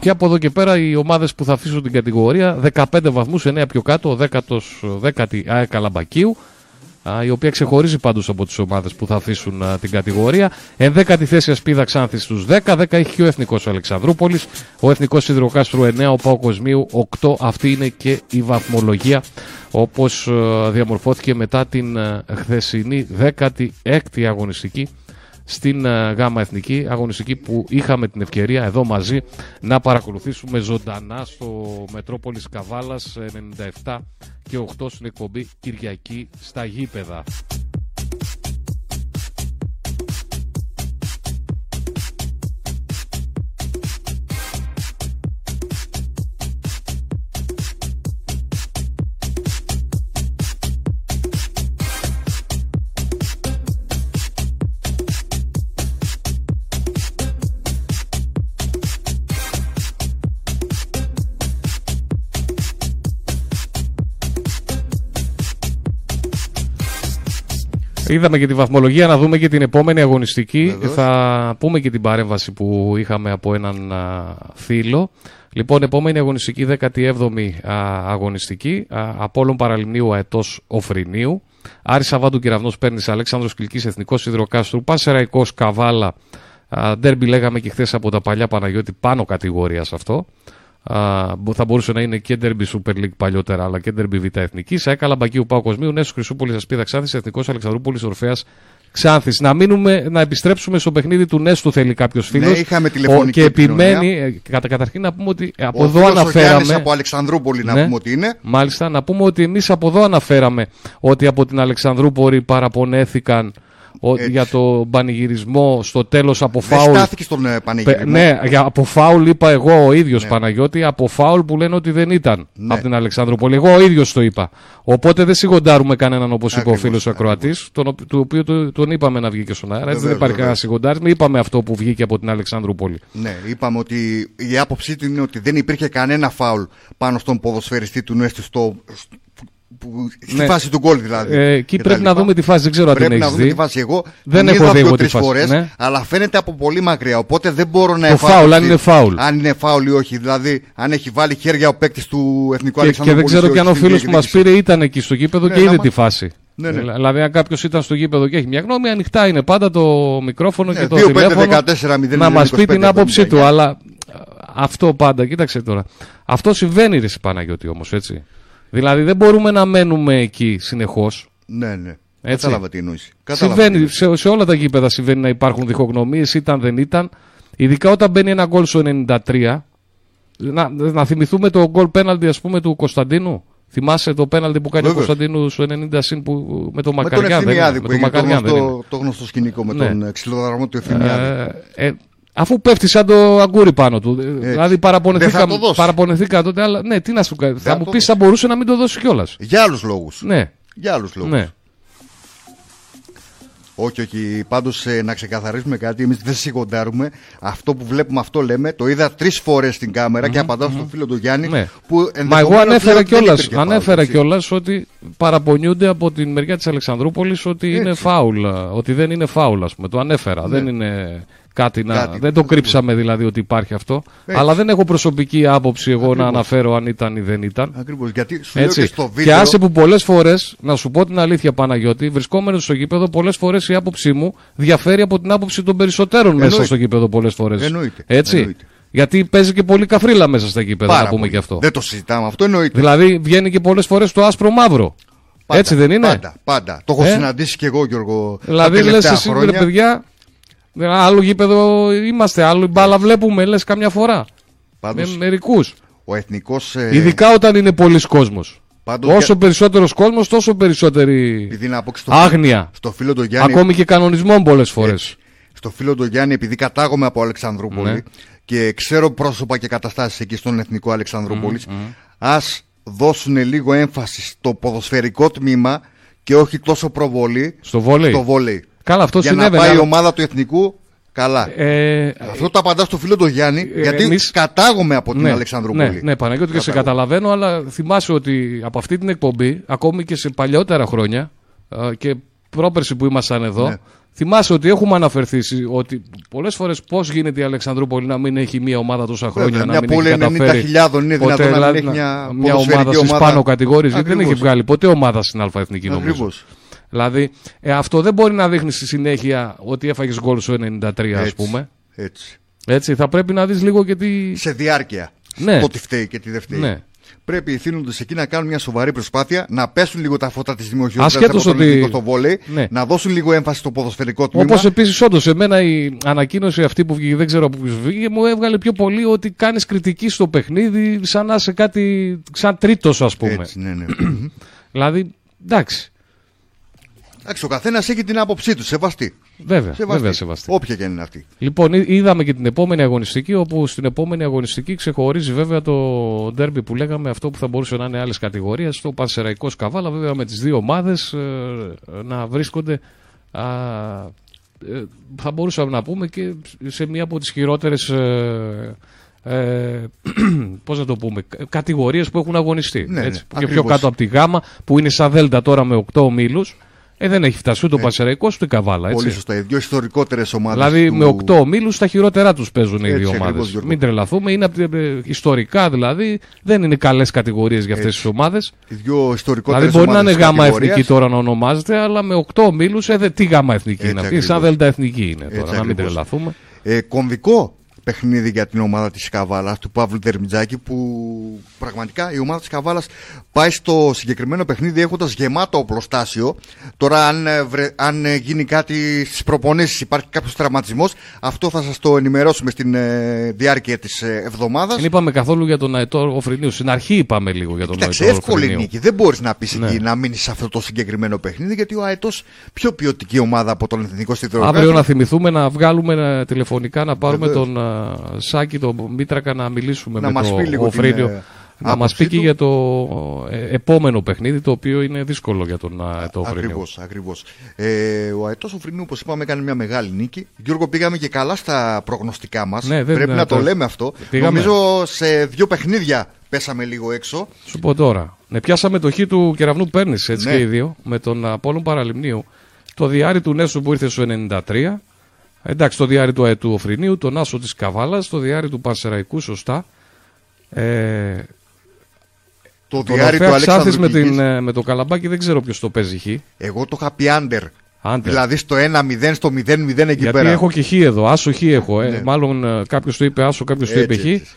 Και από εδώ και πέρα οι ομάδες που θα αφήσουν την κατηγορία 15 βαθμούς, 9 πιο κάτω, ο 10ος, 10η ΑΕΚ Αλαμπακίου η οποία ξεχωρίζει πάντως από τις ομάδες που θα αφήσουν την κατηγορία. Ενδέκατη θέση Ασπίδα Ξάνθη στους 10, 10 έχει και ο Εθνικός Αλεξανδρούπολης, ο Εθνικός Σιδηροκάστρου 9, ο Πάο Κοσμίου 8, αυτή είναι και η βαθμολογία όπως διαμορφώθηκε μετά την χθεσινή 16η αγωνιστική στην ε, ΓΑΜΑ Εθνική αγωνιστική που είχαμε την ευκαιρία εδώ μαζί να παρακολουθήσουμε ζωντανά στο Μετρόπολης Καβάλας 97 και 8 στην εκπομπή Κυριακή στα γήπεδα. Είδαμε και τη βαθμολογία, να δούμε και την επόμενη αγωνιστική. Θα πούμε και την παρέμβαση που είχαμε από έναν φίλο. Λοιπόν, επόμενη αγωνιστική, 17η αγωνιστική. Απόλλων Παραλιμνίου Αετός Οφρινίου. Άρης Σαββάντου Κυραυνός Πέρνης Αλέξανδρος Κυλκής Εθνικός Ιδροκάστρου. Πασεραϊκός Καβάλα. Ντέρμπι λέγαμε και χθες από τα παλιά Παναγιώτη πάνω κατηγορία αυτό θα μπορούσε να είναι και Derby Super League παλιότερα, αλλά και Derby Β' Εθνικής. Έκαλα Μπακίου Πάου Κοσμίου, Νέσο Χρυσούπολη Ασπίδα Ξάνθης, Εθνικός Αλεξανδρούπολης Ορφαία Ξάνθης. Να μείνουμε, να επιστρέψουμε στο παιχνίδι του Νέστου, θέλει κάποιος φίλος. Ναι, είχαμε τηλεφωνική Και επιμένει, ε, κατα, καταρχήν να πούμε ότι από ο εδώ αναφέραμε. από Αλεξανδρούπολη να ναι, πούμε ότι είναι. Μάλιστα, να πούμε ότι εμείς από εδώ αναφέραμε ότι από την Αλεξανδρούπολη παραπονέθηκαν για το πανηγυρισμό στο τέλος από φάουλ. Δεν στον ε, πανηγυρισμό. Ναι, για, από φάουλ είπα εγώ ο ίδιος ναι. Παναγιώτη, από φάουλ που λένε ότι δεν ήταν ναι. από την Αλεξανδρούπολη. Εγώ ο ίδιος το είπα. Οπότε δεν σιγοντάρουμε κανέναν όπως είπε ο φίλος Ακροατής, τον, του οποίου τον, τον είπαμε να βγει και στον αέρα. δεν υπάρχει κανένα σιγοντάρισμα. Είπαμε αυτό που βγήκε από την Αλεξανδρούπολη. Ναι, είπαμε ότι η άποψή του είναι ότι δεν υπήρχε κανένα φάουλ πάνω στον ποδοσφαιριστή του Νουέστη στο, που, στη ναι. φάση του γκολ δηλαδή. Ε, εκεί πρέπει να δούμε τη φάση, δεν ξέρω αν την να δούμε τη φάση. Εγώ δεν έχω δει τρει φορές, ναι. αλλά φαίνεται από πολύ μακριά. Οπότε δεν μπορώ να Το φάουλ, αν είναι φάουλ. Αν είναι φάουλ ή όχι. Δηλαδή, αν έχει βάλει χέρια ο παίκτης του Εθνικού Αλεξανδρού. Και δεν ξέρω και αν ο φίλος που μας πήρε ήταν εκεί στο γήπεδο ναι, και είδε τη φάση. Ναι, ναι. Δηλαδή, αν κάποιος ήταν στο γήπεδο και έχει μια γνώμη, ανοιχτά είναι πάντα το μικρόφωνο και το τηλέφωνο. να μας πει την άποψη του. Αλλά αυτό πάντα, κοίταξε τώρα. Αυτό συμβαίνει ρε Παναγιώτη όμως, έτσι. Δηλαδή δεν μπορούμε να μένουμε εκεί συνεχώς. Ναι, ναι. Έτσι. Κατάλαβα τι εννοείς. Συμβαίνει, σε, σε όλα τα γήπεδα συμβαίνει να υπάρχουν διχογνωμίες, ήταν δεν ήταν. Ειδικά όταν μπαίνει ένα γκολ στο 93. Να, να θυμηθούμε το γκολ πέναλτι ας πούμε του Κωνσταντίνου. Θυμάσαι το πέναλτι που κάνει Βέβαιως. ο Κωνσταντίνου στο 90 συν που, με το Με τον Μακαριά. δεν είναι, Ευθυμιάδη με που το έγινε το Μακαριά δεν είναι. γνωστό, το γνωστό σκηνικό με Ναι. τον ε, ξυλοδαρμό του Ευθυμιάδη. Ε, ε, αφού πέφτει σαν το αγκούρι πάνω του. Δηλαδή παραπονεθήκαμε, Δεν θα το δώσεις. παραπονεθήκα τότε, αλλά ναι, τι να σου κάνει. Θα θα μου το πεις, θα μπορούσε να μην το δώσει κιόλας. Για άλλους λόγους. Ναι. Για άλλους λόγους. ναι. Όχι, όχι. Πάντως να ξεκαθαρίσουμε κάτι. Εμείς δεν σιγοντάρουμε. Αυτό που βλέπουμε, αυτό λέμε. Το είδα τρεις φορές στην κάμερα και απαντάω στον φίλο του Γιάννη. Ναι. Που Μα εγώ ενδεχομένως λέει ανέφερα ότι δεν κιόλας υπήρχε φάουλ, ανέφερα έτσι. κιόλας ότι παραπονιούνται από την μεριά της Αλεξανδρούπολης ότι είναι φάουλ. Ότι δεν είναι φάουλ, ας πούμε. Το ανέφερα. Ναι. Δεν είναι κάτι να. Κάτι. Δεν το κρύψαμε δηλαδή ότι υπάρχει αυτό. Έτσι. Αλλά δεν έχω προσωπική άποψη εγώ να Ακριβώς. αναφέρω αν ήταν ή δεν ήταν. Ακριβώς. Γιατί σου λέω Έτσι. και στο Και βίντεο. άσε που πολλές φορές, να σου πω την αλήθεια Παναγιώτη, βρισκόμενος στο γήπεδο, πολλές φορές η άποψή μου διαφέρει από την άποψη των περισσότερων μέσα Εννοείται. στο γήπεδο πολλές φορές. Εννοείται. Έτσι. Εννοείται. Γιατί παίζει και πολύ καφρίλα μέσα στα γήπεδα, Πάρα να πούμε πολύ. και αυτό. Δεν το συζητάμε. Αυτό εννοείται. Δηλαδή βγαίνει και πολλές φορές το άσπρο μαύρο. Πάντα, Έτσι δεν είναι; Πάντα, πάντα. Το έχω Ε; συναντήσει και εγώ, Γιώργο. τα Δηλαδή λες τελευταία εσύ ρε χρόνια. παιδιά, άλλο γήπεδο είμαστε, άλλο μπάλα βλέπουμε, λες καμιά φορά. Πάντως, Με μερικούς. Ο εθνικός. Ειδικά όταν είναι πολλοί κόσμος. Πάντως, Όσο για- περισσότερος κόσμος, τόσο περισσότερη Επειδή να πω και στο, άγνοια. στο φίλο του Γιάννη. Ακόμη και κανονισμών πολλές φορές. Στο φίλο του Γιάννη, επειδή κατάγομαι από Αλεξανδρούπολη Ναι. Και ξέρω πρόσωπα και καταστάσεις εκεί στον Εθνικό Αλεξανδρούπολης, Μμμ, μμμ. ας δώσουν λίγο έμφαση στο ποδοσφαιρικό τμήμα και όχι τόσο προβολή Στο βόλεϊ. στο βόλεϊ. Καλά, αυτό Για συνέβαινε. να πάει η αλλά- ομάδα του Εθνικού καλά. Ε, Αυτό το απαντάς στο φίλο του Γιάννη, ε, γιατί εμείς- κατάγομαι από την ναι, Αλεξανδρούπολη. Ναι, ναι, Παναγιώτη και σε Κατάγομαι. καταλαβαίνω, αλλά θυμάσαι ότι από αυτή την εκπομπή, ακόμη και σε παλιότερα χρόνια α, και πρόπερση που ήμασταν εδώ, Ναι. Θυμάσαι ότι έχουμε αναφερθεί σι- ότι πολλές φορές πώς γίνεται η Αλεξανδρούπολη να μην έχει μια ομάδα τόσα χρόνια, Βέβαια, να μια μην πόλη έχει καταφέρει 90.000 είναι ποτέ, δυνατόν να μην δηλαδή, έχει μια μια ποδοσφαιρική ομάδα στις ομάδα. πάνω κατηγορίες. Δεν έχει Ακριβώς. βγάλει ποτέ ομάδα στην Α Εθνική νομίζω. Ακριβώς. Δηλαδή, ε, αυτό δεν μπορεί να δείχνει στη συνέχεια ότι έφαγες γκολ στο 93, ας Έτσι, πούμε. Έτσι. Έτσι, θα πρέπει να δεις λίγο και τι. Σε διάρκεια. Ναι. Το τι φταίει και τι δεν φταίει. Ναι. Πρέπει οι θύνοντες εκεί να κάνουν μια σοβαρή προσπάθεια, να πέσουν λίγο τα φώτα της δημοσιότητας Ασχέτως από τον ότι- εθνικό στο βόλεϊ, Ναι. να δώσουν λίγο έμφαση στο ποδοσφαιρικό τμήμα. Όπως επίσης, όντως, εμένα η ανακοίνωση αυτή που βγήκε, δεν ξέρω από ποιους βγήκε, μου έβγαλε πιο πολύ ότι κάνεις κριτική στο παιχνίδι, σαν να είσαι κάτι. σαν τρίτος, ας πούμε. Έτσι, ναι, ναι. δηλαδή, εντάξει. Εντάξει, ο καθένας έχει την άποψή του, σεβαστή. Βέβαια, Σεβαστή. βέβαια σεβαστή. Όποια και αν είναι αυτή. Λοιπόν, εί- είδαμε και την επόμενη αγωνιστική, όπου στην επόμενη αγωνιστική ξεχωρίζει βέβαια το ντέρμπι που λέγαμε, αυτό που θα μπορούσε να είναι άλλες κατηγορίες, το Πανσεραϊκό Καβάλα, βέβαια με τις δύο ομάδες να βρίσκονται. Α, ε, θα μπορούσαμε να πούμε και σε μία από τις χειρότερες ε, ε, πώς να το πούμε, κατηγορίες που έχουν αγωνιστεί. Ναι, ναι, έτσι, που και πιο ακριβώς. κάτω από τη γάμα που είναι σαν δέλτα τώρα με 8 ομίλους ε, δεν έχει φτάσει ούτε ο Ναι. Πανσεραϊκός ούτε η Καβάλα. Έτσι. Πολύ σωστά. Οι δύο ιστορικότερες ομάδες. Δηλαδή με 8 ομίλους τα χειρότερά τους παίζουν οι Έτσι, δύο ακριβώς, ομάδες. Γιώργο. Μην τρελαθούμε. Είναι απ' τη- ε, ιστορικά δηλαδή δεν είναι καλές κατηγορίες για αυτές Έτσι. τις ομάδες. Οι δύο ιστορικότερες Δηλαδή μπορεί να είναι γάμα εθνική τώρα να ονομάζεται, αλλά με 8 ομίλους, ε, δε- τι γάμα εθνική Έτσι είναι αυτή. Σαν ακριβώς. δέλτα εθνική είναι τώρα, Έτσι να μην ακριβώς. τρελαθούμε. Ε, κομβικό παιχνίδι για την ομάδα της Καβάλας του Παύλου Δερμιτζάκη που πραγματικά η ομάδα της Καβάλας πάει στο συγκεκριμένο παιχνίδι έχοντας γεμάτο οπλοστάσιο τώρα αν, ε, βρε- αν ε, γίνει κάτι στις προπονήσεις υπάρχει κάποιος τραυματισμός αυτό θα σας το ενημερώσουμε στην ε, διάρκεια της ε, εβδομάδας Δεν είπαμε καθόλου για τον Αετό Οφρινίου. Στην αρχή είπαμε λίγο για τον Εντάξει, Αετό εύκολη Οφρινίου. νίκη. Δεν μπορείς να πεις Ναι. εκεί να μείνεις σε αυτό το συγκεκριμένο παιχνίδι γιατί ο Αετό πιο ποιοτική ομάδα από τον εθνικό στιδρογράφο. Αύριο να θυμηθούμε να βγάλουμε ε, τηλεφωνικά να πάρουμε Βεβαίως. τον ε, Σάκη, τον Μήτρακα να μιλήσουμε Να με μας τον πει λίγο την, Οφρίνιο. ε, να μας άποψή πει και του. για το ε, επόμενο παιχνίδι το οποίο είναι δύσκολο για τον Αετό Οφρίνιο. Ακριβώς, ακριβώς. Ε, ο Αετός Οφρινίου, όπως είπαμε, έκανε μια μεγάλη νίκη. Γιώργο, πήγαμε και καλά στα προγνωστικά μας. Ναι, δεν- Πρέπει ναι, να το το- λέμε αυτό. πήγαμε. Νομίζω σε δύο παιχνίδια πέσαμε λίγο έξω. Σου πω τώρα. Ναι, πιάσαμε το χ του κεραυνού Πέρνης έτσι Ναι. και οι δύο με τον Απόλλων Παραλιμνίου. Το διάρρη του Νέσου που ήρθε στο 93. Εντάξει, το διάρρη του Αετού Οφρινίου, τον Άσο της Καβάλας, το διάρρη του Πανσεραϊκού, σωστά. Ε, Το τον διάρρη του Ορφέα Ξάθης Αλέξανδρου με, την, Κηδής. ε, με το καλαμπάκι δεν ξέρω ποιος το παίζει χ. Εγώ το είχα πει under Άντε. Δηλαδή στο 1-0, στο 0-0 εκεί Γιατί πέρα. έχω και χ εδώ. Άσο χ έχω. Ε. Ναι. Μάλλον κάποιος το είπε άσο, κάποιος το είπε Έτσι, χ.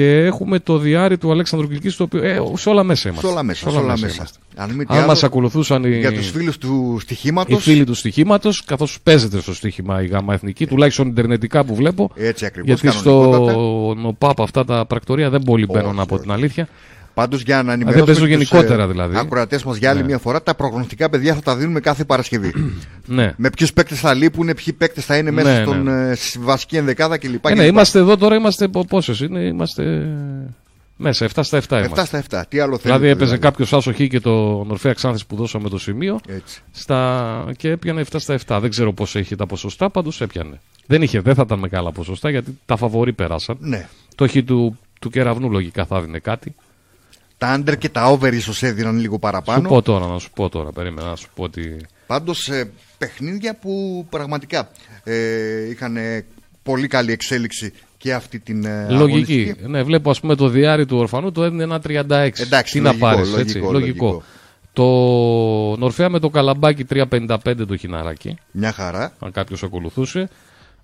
Έτσι. Και έχουμε το διάρρη του Αλέξανδρου Κυλκή, το οποίο. Ε, σε όλα μέσα είμαστε. Σε όλα μέσα. Σε όλα μέσα. είμαστε. Αν, μη τι Αν άλλο, μας ακολουθούσαν οι, Για τους φίλους του οι στοιχήματος φίλοι του στοιχήματος, καθώς παίζεται στο στοίχημα η γάμα εθνική, τουλάχιστον ιντερνετικά που βλέπω. Έτσι ακριβώς, Γιατί κανονικότατα. στο ΝΟΠΑΠ αυτά τα πρακτορία δεν πολύ μπαίνουν από την αλήθεια. Πάντως για να δεν ενημερώσουμε παίζω και τους, γενικότερα ε, δηλαδή. ακροατές μας για άλλη Ναι. μια φορά, τα προγνωστικά παιδιά θα τα δίνουμε κάθε Παρασκευή. Ναι. Με ποιους παίκτες θα λείπουν, ποιοι παίκτες θα είναι μέσα Ναι, στον, ναι. ε, στη βασική ενδεκάδα κλπ. Ε, ναι, κλπ. είμαστε εδώ τώρα, είμαστε πόσες είναι, είμαστε μέσα, 7 στα 7 είμαστε. 7 στα 7. Τι άλλο θέλετε. Δηλαδή έπαιζε δηλαδή; κάποιος άσο χ και το Νορφέα Ξάνθης που δώσαμε το σημείο Έτσι. στα... και έπιανε 7 στα 7. Δεν ξέρω πώς έχει τα ποσοστά, πάντως έπιανε. Δεν, είχε, δεν θα ήταν μεγάλα ποσοστά γιατί τα φαβορή περάσαν. Ναι. Το χ του, του κεραυνού λογικά θα δίνει κάτι. Τα under και τα over ίσως έδιναν λίγο Σου παραπάνω. πω τώρα, να σου πω τώρα, περίμενα να σου πω ότι. Πάντως ε, παιχνίδια που πραγματικά ε, είχαν ε, πολύ καλή εξέλιξη και αυτή την ε, Λογική. αγωνιστική. Ναι, βλέπω ας πούμε το διάρρη του ορφανού το έδινε ένα 36. Εντάξει, Τι λογικό, να πάρεις, λογικό, έτσι. λογικό. Το Νορφέα με το καλαμπάκι 3,55 το χιναράκι. Μια χαρά. Αν κάποιος ακολουθούσε.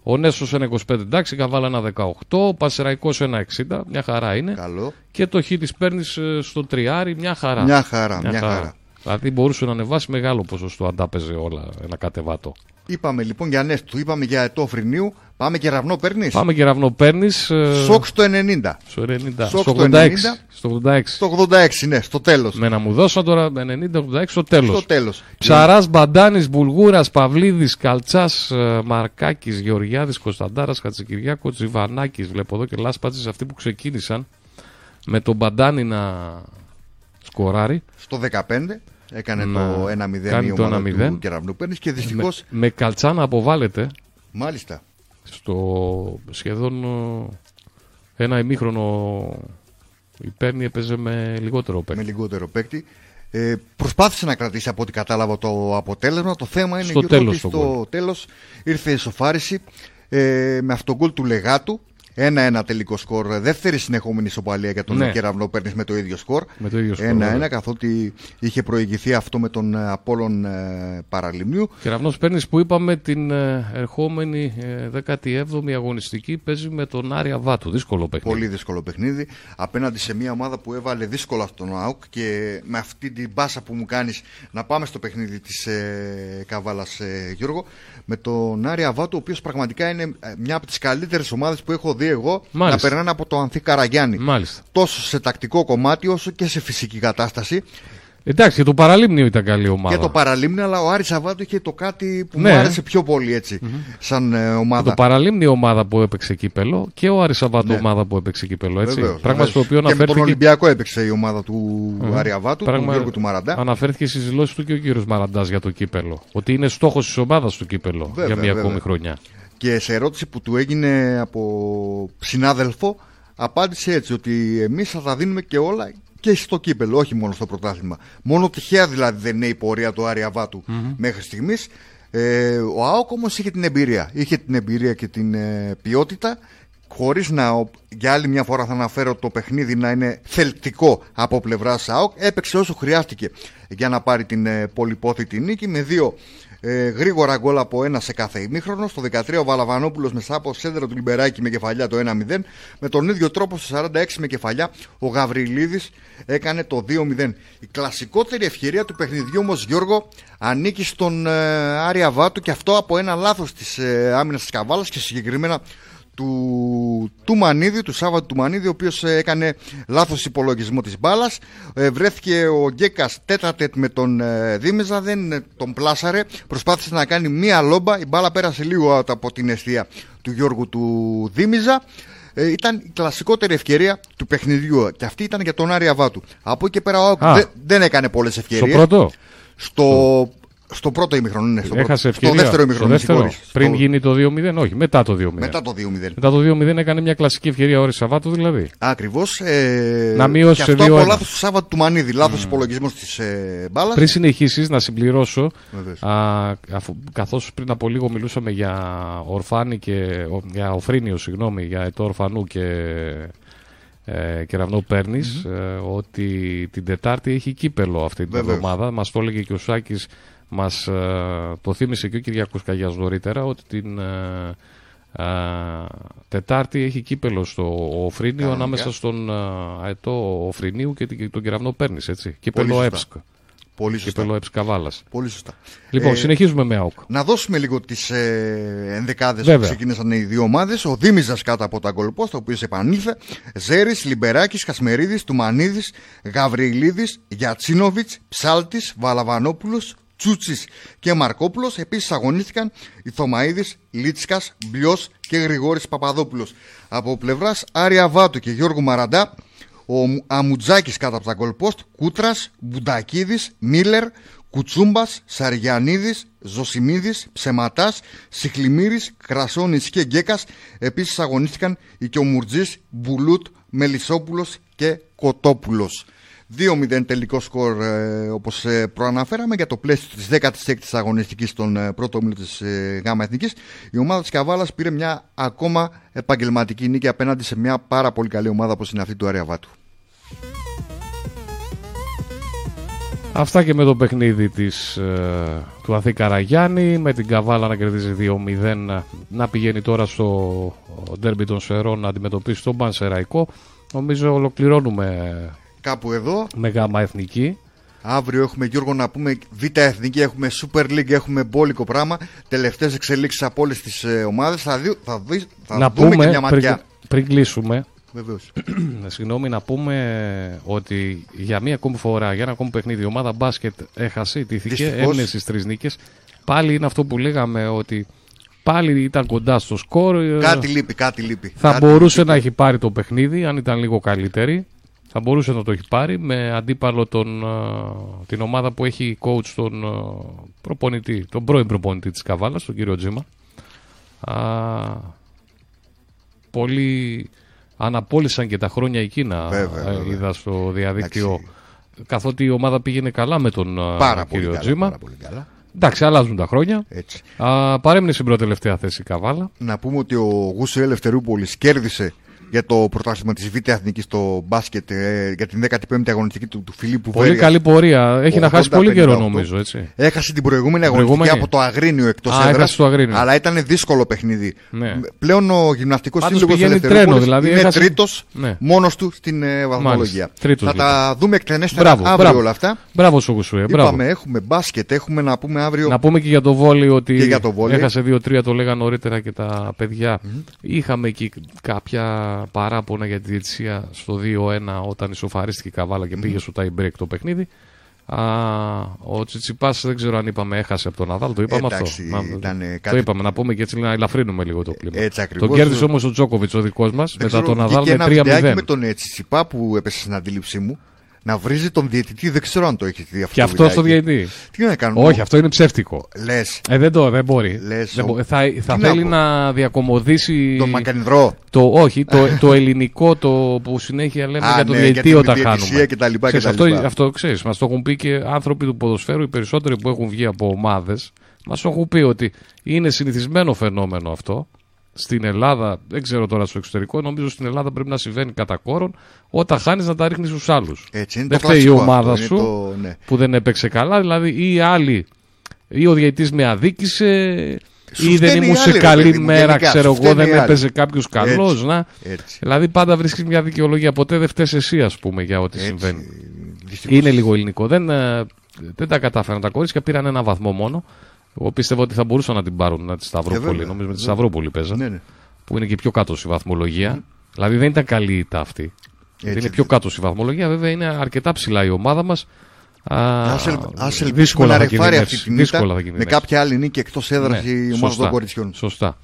Ο Νέσος 1,25 εντάξει, Καβάλα ένα 18, ο Πασεραϊκό 1,60, μια χαρά είναι. Καλό. Και το χ της παίρνεις στο τριάρι, μια χαρά. Μια χαρά, μια χαρά. Δηλαδή μπορούσε να ανεβάσει μεγάλο ποσοστό αν τα παίζει όλα ένα κατεβάτο. Είπαμε λοιπόν για Νέστου, είπαμε για Ετώ Φρυνίου, πάμε και ραβνό παίρνεις; Πάμε και ραυνό παίρνεις. Σοκ στο 90. Στο 90. Σοκ Στο στο 86. 90. Στο 86. Στο 86, ναι, στο τέλος. Με να μου δώσω τώρα με 90-86 στο τέλος. Στο τέλος. Ψαράς, Μπαντάνης, Μπουλγούρας, Παυλίδης, Καλτσάς, Μαρκάκης, Γεωργιάδης, Κωνσταντάρας, Χατζικυριάκος, Τζιβανάκη. Βλέπω εδώ και Λάσπατζης αυτοί που ξεκίνησαν με τον Μπαντάνη να σκοράρει. Στο 15 έκανε Να το 1-0 κάνει η το ομάδα 1-0. του Κεραυνού παίρνεις και δυστυχώς, Με, με Καλτσά να αποβάλλεται μάλιστα, στο σχεδόν ε, ένα ημίχρονο η Πέρνη έπαιζε με λιγότερο παίκτη. με λιγότερο παίκτη. Ε, προσπάθησε να κρατήσει από ό,τι κατάλαβα το αποτέλεσμα. Το θέμα είναι Στο Γιώργο, τέλος ότι το στο τέλος ήρθε η σοφάριση ε, με αυτό γκολ του Λεγάτου. 1-1 τελικό σκορ. Δεύτερη συνεχόμενη ισοπαλία για τον Ναι. Κεραυνό. Παίρνεις με το ίδιο σκορ. Με το ίδιο σκορ, 1-1 βέβαια. καθότι είχε προηγηθεί αυτό με τον ε, Απόλλων ε, Παραλιμνίου. Κεραυνός Πέρνης που είπαμε την ε, ερχόμενη ε, 17η αγωνιστική παίζει με τον Άρια Βάτου. Δύσκολο παιχνίδι. Πολύ δύσκολο παιχνίδι. Απέναντι σε μια ομάδα που έβαλε δύσκολα στον ΑΟΚ και με αυτή την μπάσα που μου κάνεις να πάμε στο παιχνίδι της ε, Καβάλας, ε, Γιώργο. Με τον Άρια Βάτου, ο οποίος πραγματικά είναι ε, μια από τις καλύτερες ομάδες που έχω δει εγώ Μάλιστα. να περνάνε από το Ανθή Καραγιάννη. Μάλιστα. Τόσο σε τακτικό κομμάτι όσο και σε φυσική κατάσταση. Εντάξει, και το Παραλίμνιο ήταν καλή ομάδα. Και το παραλίμνη, αλλά ο Άρης Σαββάτου είχε το κάτι που Ναι. μου άρεσε πιο πολύ έτσι, σαν ε, ομάδα. Το Παραλίμνιο ομάδα που έπαιξε κύπελο και ο Άρης Σαββάτου Ναι. ομάδα που έπαιξε κύπελο. Έτσι. Βεβαίως, Πράγμα βεβαίως. στο οποίο Και με τον αναφέρθηκε. Ολυμπιακό έπαιξε η ομάδα του Μμμ. Άρια Βάτου, του Πράγμα- Γιώργου του Μαραντά. Αναφέρθηκε στις δηλώσεις του και ο κύριος Μαραντάς για το κύπελο. Ότι είναι στόχος της ομάδας του κύπελο Βέβαια, για μια βέβαια. ακόμη χρονιά. Και σε ερώτηση που του έγινε από συνάδελφο, απάντησε έτσι ότι εμείς θα τα δίνουμε και όλα και στο κύπελο, όχι μόνο στο πρωτάθλημα. Μόνο τυχαία δηλαδή δεν είναι η πορεία του Άρια Βάτου μέχρι στιγμής. Ε, ο ΑΟΚ όμως είχε την εμπειρία. Είχε την εμπειρία και την ε, ποιότητα. Χωρίς να, ο- για άλλη μια φορά θα αναφέρω το παιχνίδι να είναι θελκτικό από πλευράς ΑΟΚ, έπαιξε όσο χρειάστηκε για να πάρει την ε, πολυπόθητη νίκη με δύο ε, γρήγορα γκολ από ένα σε κάθε ημίχρονο. Στο 13 ο Βαλαβανόπουλος με σάπο σέντρα του Λιμπεράκη με κεφαλιά το 1-0. Με τον ίδιο τρόπο στο 46 με κεφαλιά ο Γαβριλίδης έκανε το 2-0. Η κλασικότερη ευκαιρία του παιχνιδιού όμως Γιώργο ανήκει στον ε, Άρια Βάτου και αυτό από ένα λάθος της ε, άμυνας της Καβάλας και συγκεκριμένα του, του Μανίδη, του Σάββατου του Μανίδη, ο οποίος ε, έκανε λάθος υπολογισμό της μπάλας. Ε, βρέθηκε ο Γκέκας τέτατετ με τον ε, Δήμεζα, δεν ε, τον πλάσαρε. Προσπάθησε να κάνει μία λόμπα, η μπάλα πέρασε λίγο out από την αιστεία του Γιώργου του Δήμιζα. Ε, ήταν η κλασικότερη ευκαιρία του παιχνιδιού και αυτή ήταν για τον Άρια Βάτου. Από εκεί και πέρα ο Άουκ Α. δεν, δεν έκανε πολλές ευκαιρίες. Στο πρώτο. Στο, στο πρώτο ημιχρόνο, ναι. Στο, πρώτο. Έχασε στο ευκαιρία. δεύτερο ημιχρόνο, με δεύτερο. συγχωρείς. Πριν Στο- γίνει το 2-0, όχι, μετά το 2-0. Μετά το 2-0. Μετά το 2-0 έκανε μια κλασική ευκαιρία ο Άρης Σαββάτου δηλαδή. Ακριβώς. Ε, Να μειώσει και σε αυτό 2-1. από λάθος του Σάββατου του Μανίδη. Λάθος υπολογισμός της ε, μπάλας. Πριν συνεχίσεις, να συμπληρώσω, Βεβαίως. α, αφού, καθώς πριν από λίγο μιλούσαμε για Ορφάνη και ο- για Οφρίνιο, συγγνώμη, για Ετώ Ορφανού και ε, Κεραυνό Πέρνης, ε, ότι την Τετάρτη έχει κύπελο αυτή την Βεβαίως. εβδομάδα. Μας το έλεγε και ο Σάκης Μας ε, το θύμισε και ο Κυριακός Καγιάς νωρίτερα ότι την ε, ε, Τετάρτη έχει κύπελο στο Οφρίνιο ανάμεσα στον αετό Οφρινίου και τον κεραυνό Πέρνης, έτσι. Κύπελο ΕΠΣΚ. Πολύ σωστά. Κύπελο ΕΠΣ Καβάλας. Πολύ σωστά. Λοιπόν, συνεχίζουμε με ΑΟΚ. Να δώσουμε λίγο τις ε, ενδεκάδες που ξεκίνησαν οι δύο ομάδες. Ο Δήμιζας κάτω από τα γκολπό, το οποίος επανήλθε. Ζέρι, Λιμπεράκης, Χασμερίδης, Τουμανίδης, Γαβριλίδης, Γιατσίνοβιτς, Ψάλτης, Βαλαβανόπουλος, Τσούτσι και Μαρκόπουλος. Επίσης αγωνίστηκαν οι Θωμαίδης, Λίτσκας, Μπλιός και Γρηγόρης Παπαδόπουλος. Από πλευράς Άρια Βάτου και Γιώργου Μαραντά, ο Αμουτζάκης κάτω από τα γκολπόστ, Κούτρας, Μπουντακίδη, Μίλλερ, Κουτσούμπας, Σαριανίδης, Ζωσιμίδης, Ψεματάς, Σιχλιμύρη, Κρασόνης και Γκέκας. Επίσης αγωνίστηκαν οι Κιομουρτζή, Μπουλούτ, Μελισσόπουλος και Κοτόπουλος. 2-0 τελικό σκορ ε, όπως ε, προαναφέραμε για το πλαίσιο της 16ης αγωνιστικής στον ε, πρώτο όμιλο της ε, ΓΑΜΑ Εθνικής. Η ομάδα της Καβάλας πήρε μια ακόμα επαγγελματική νίκη απέναντι σε μια πάρα πολύ καλή ομάδα όπως είναι αυτή του Αριαβάτου Αυτά και με το παιχνίδι της, ε, του Αθή Καραγιάννη. Με την Καβάλα να κερδίζει 2-0 να πηγαίνει τώρα στο ντέρμπι των Σερών να αντιμετωπίσει τον Πανσεραϊκό. Νομίζω ολοκληρώνουμε κάπου εδώ. Με γάμα εθνική. Αύριο έχουμε Γιώργο να πούμε Β' Εθνική, έχουμε Super League, έχουμε μπόλικο πράγμα. Τελευταίες εξελίξεις από όλες τις ε, ομάδες. Θα, δει, θα, δει, θα να δούμε πούμε, και μια ματιά. Πριν, πριν κλείσουμε, Βεβαίως. Συγγνώμη να πούμε ότι για μία ακόμη φορά, για ένα ακόμη παιχνίδι, η ομάδα μπάσκετ έχασε, τύχηκε, έμεινε στις τρεις νίκες. Πάλι είναι αυτό που λέγαμε ότι πάλι ήταν κοντά στο σκορ. Κάτι λείπει, κάτι λείπει. Θα κάτι μπορούσε λείπει. να έχει πάρει το παιχνίδι αν ήταν λίγο καλύτερη. Θα μπορούσε να το έχει πάρει με αντίπαλο τον, την ομάδα που έχει coach τον προπονητή, τον πρώην προπονητή της Καβάλας, τον κύριο Τζίμα. Α, πολλοί αναπόλυσαν και τα χρόνια εκείνα, Βέβαια, βέβαια. είδα στο διαδίκτυο, καθότι η ομάδα πήγαινε καλά με τον Πάρα κύριο πολύ καλά, Τζίμα. πάρα πολύ καλά. Εντάξει, αλλάζουν τα χρόνια. Έτσι. Α, παρέμεινε στην πρώτη τελευταία θέση η Καβάλα. Να πούμε ότι ο Γούσο Ελευθερούπολης κέρδισε για το πρωτάθλημα της Β' Εθνικής στο μπάσκετ ε, για την 15η αγωνιστική του, του Φιλίππου Πολύ Βέρειας. καλή πορεία. Έχει να χάσει πολύ 80-58. καιρό νομίζω, έτσι. Έχασε την προηγούμενη αγωνιστική Προηγούμενη. από το Αγρίνιο εκτός Α, έχασε το Αγρίνιο. Αλλά ήταν δύσκολο παιχνίδι. Ναι. Πλέον ο γυμναστικός Πάντως σύλλογος πηγαίνει τρένο, δηλαδή είναι έχασε- τρίτος Ναι. μόνος του στην ε, βαθμολογία. Μάλιστα. Τρίτος, Θα τα λοιπόν. δούμε εκτενέστερα Μπράβο, αύριο μπράβο. όλα αυτά. Μπράβο σου, Γουσουέ. Μπράβο. Είπαμε, έχουμε μπάσκετ, έχουμε να πούμε αύριο. Να πούμε και για το βόλι ότι Και για το βόλεϊ. έχασε 2-3, το λέγανε νωρίτερα και τα παιδιά. Είχαμε εκεί κάποια παράπονα για τη διαιτησία στο 2-1 όταν ισοφαρίστηκε η Καβάλα και πήγε στο tie break το παιχνίδι. Α, ο Τσιτσιπάς δεν ξέρω αν είπαμε έχασε από τον Ναδάλ, το είπαμε Εντάξει, αυτό. Να- ήταν, ε, Το κάτι- είπαμε να πούμε και έτσι να ελαφρύνουμε λίγο το κλίμα. Έτσι ακριβώς. τον κέρδισε όμως ο Τζόκοβιτς ο δικός μας Δεν μετά ξέρω, τον Ναδάλ βγήκε με ένα βιντεάκι 3-0. με τον ε, Τσιτσιπά που έπεσε στην αντίληψή μου να βρίζει τον διαιτητή. Δεν ξέρω αν το έχεις δει αυτό. Και το αυτός στο βιντεάκι. διαιτή. Τι να κάνουμε; Όχι, αυτό είναι ψεύτικο. Λες. Ε, δεν το, δεν μπορεί. Λες, Δεν ο- μπο- θα θα Τι να θέλει πω; να διακομωδήσει. Τον Μακανιδρό. Το, όχι, το, το ελληνικό το που συνέχεια λέμε Α, για τον ναι, διαιτητή για την όταν διαιτησία κάνουμε. και τα λοιπά και Ξέρεις, τα αυτό, λοιπά. αυτό ξέρεις. Μας το έχουν πει και άνθρωποι του ποδοσφαίρου, οι περισσότεροι που έχουν βγει από ομάδες. Μας έχουν πει ότι είναι συνηθισμένο φαινόμενο αυτό. Στην Ελλάδα, δεν ξέρω τώρα στο εξωτερικό, νομίζω στην Ελλάδα πρέπει να συμβαίνει κατά κόρον όταν χάνεις να τα ρίχνεις στους άλλους. Έτσι, είναι Δεν το φταίει η κλασικό ομάδα αυτό, σου είναι το- ναι. που δεν έπαιξε καλά, δηλαδή ή οι άλλοι, ή ο διαιτητής με αδίκησε, Σου ή δεν φταίνε οι ήμουν σε άλλοι, ρε καλή παιδί μου, μέρα, γενικά, ξέρω σου εγώ, φταίνε δεν οι άλλοι. έπαιζε κάποιο καλός. Έτσι, Να. έτσι. Δηλαδή πάντα βρίσκεις μια δικαιολογία. Ποτέ δεν φταίει εσύ, ας πούμε, για ό,τι Έτσι, συμβαίνει. δυστυχώς. Είναι λίγο ελληνικό. Δεν, ε, δεν τα κατάφεραν τα κορίτσια, πήραν ένα βαθμό μόνο. Εγώ πίστευα ότι θα μπορούσαν να την πάρουν να τη Ε, Σταυρόπολη. βέβαια. Νομίζω με τη Βέβαια. Σταυρόπολη παίζαν. Ναι, ναι. Που είναι και πιο κάτω στη βαθμολογία. Δηλαδή δεν ήταν καλή η ήττα αυτή. Έτσι, είναι πιο κάτω στη βαθμολογία. Βέβαια είναι αρκετά ψηλά η ομάδα μας. Ας, ελ, ας ελπίσουμε να ρεφάρει αυτή την ήττα δύσκολα θα με κινδυνεύσει. κάποια άλλη νίκη εκτός έδρας Ναι, η ομάδα σωστά, των κοριτσιών. Σωστά.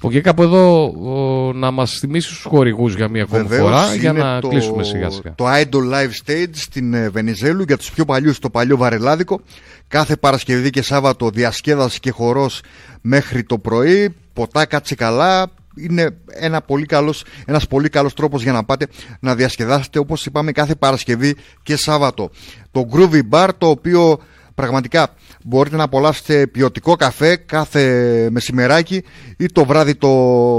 Από και κάπου εδώ ο, να μας θυμίσει τους χορηγούς για μία ακόμη Βεβαίως, φορά για είναι να το, κλείσουμε σιγά σιγά. Το Idol Live Stage στην ε, Βενιζέλου για τους πιο παλιούς στο παλιό Βαρελάδικο. Κάθε Παρασκευή και Σάββατο διασκέδαση και χορός μέχρι το πρωί. Ποτά κάτσε καλά. Είναι ένα πολύ καλός, ένας πολύ καλός τρόπος για να πάτε να διασκεδάσετε όπως είπαμε κάθε Παρασκευή και Σάββατο. Το Groovy Bar το οποίο Πραγματικά μπορείτε να απολαύσετε ποιοτικό καφέ κάθε μεσημεράκι ή το βράδυ το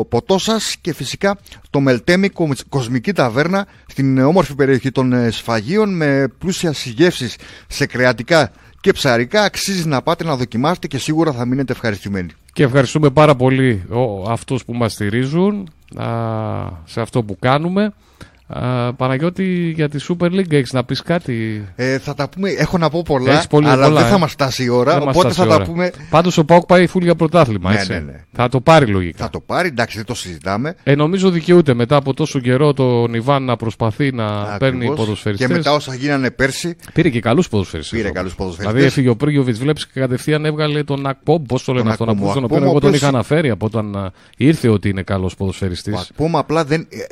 ποτό σας και φυσικά το Μελτέμι Κοσμική Ταβέρνα στην όμορφη περιοχή των ε, Σφαγίων με πλούσια συγγεύσεις σε κρεατικά και ψαρικά αξίζει να πάτε να δοκιμάσετε και σίγουρα θα μείνετε ευχαριστημένοι. Και ευχαριστούμε πάρα πολύ αυτούς που μας στηρίζουν σε αυτό που κάνουμε. Παναγιώτη, για τη Super League έχεις να πεις κάτι; Ε, θα τα πούμε. Έχω να πω πολλά, αλλά δεν θα ε. μας φτάσει η ώρα. οπότε θα τα πούμε. Πάντως ο Πάουκ πάει φούλ για πρωτάθλημα. Ναι, ναι, ναι. Θα το πάρει λογικά. Θα το πάρει, εντάξει, δεν το συζητάμε. Ε, νομίζω δικαιούται μετά από τόσο καιρό τον Ιβάν να προσπαθεί να Ακριβώς. παίρνει ποδοσφαιριστές. Και μετά όσα γίνανε πέρσι. Πήρε και καλούς ποδοσφαιριστές. Πήρε καλούς ποδοσφαιριστές. Δηλαδή έφυγε ο Πρίγιοβιτς, βλέπεις και κατευθείαν έβγαλε τον Ακπομ. Πώς το λένε αυτόν, τον οποίο εγώ τον είχα αναφέρει από όταν ήρθε ότι είναι καλός ποδοσφαιριστής. Ο Ακπομ απλά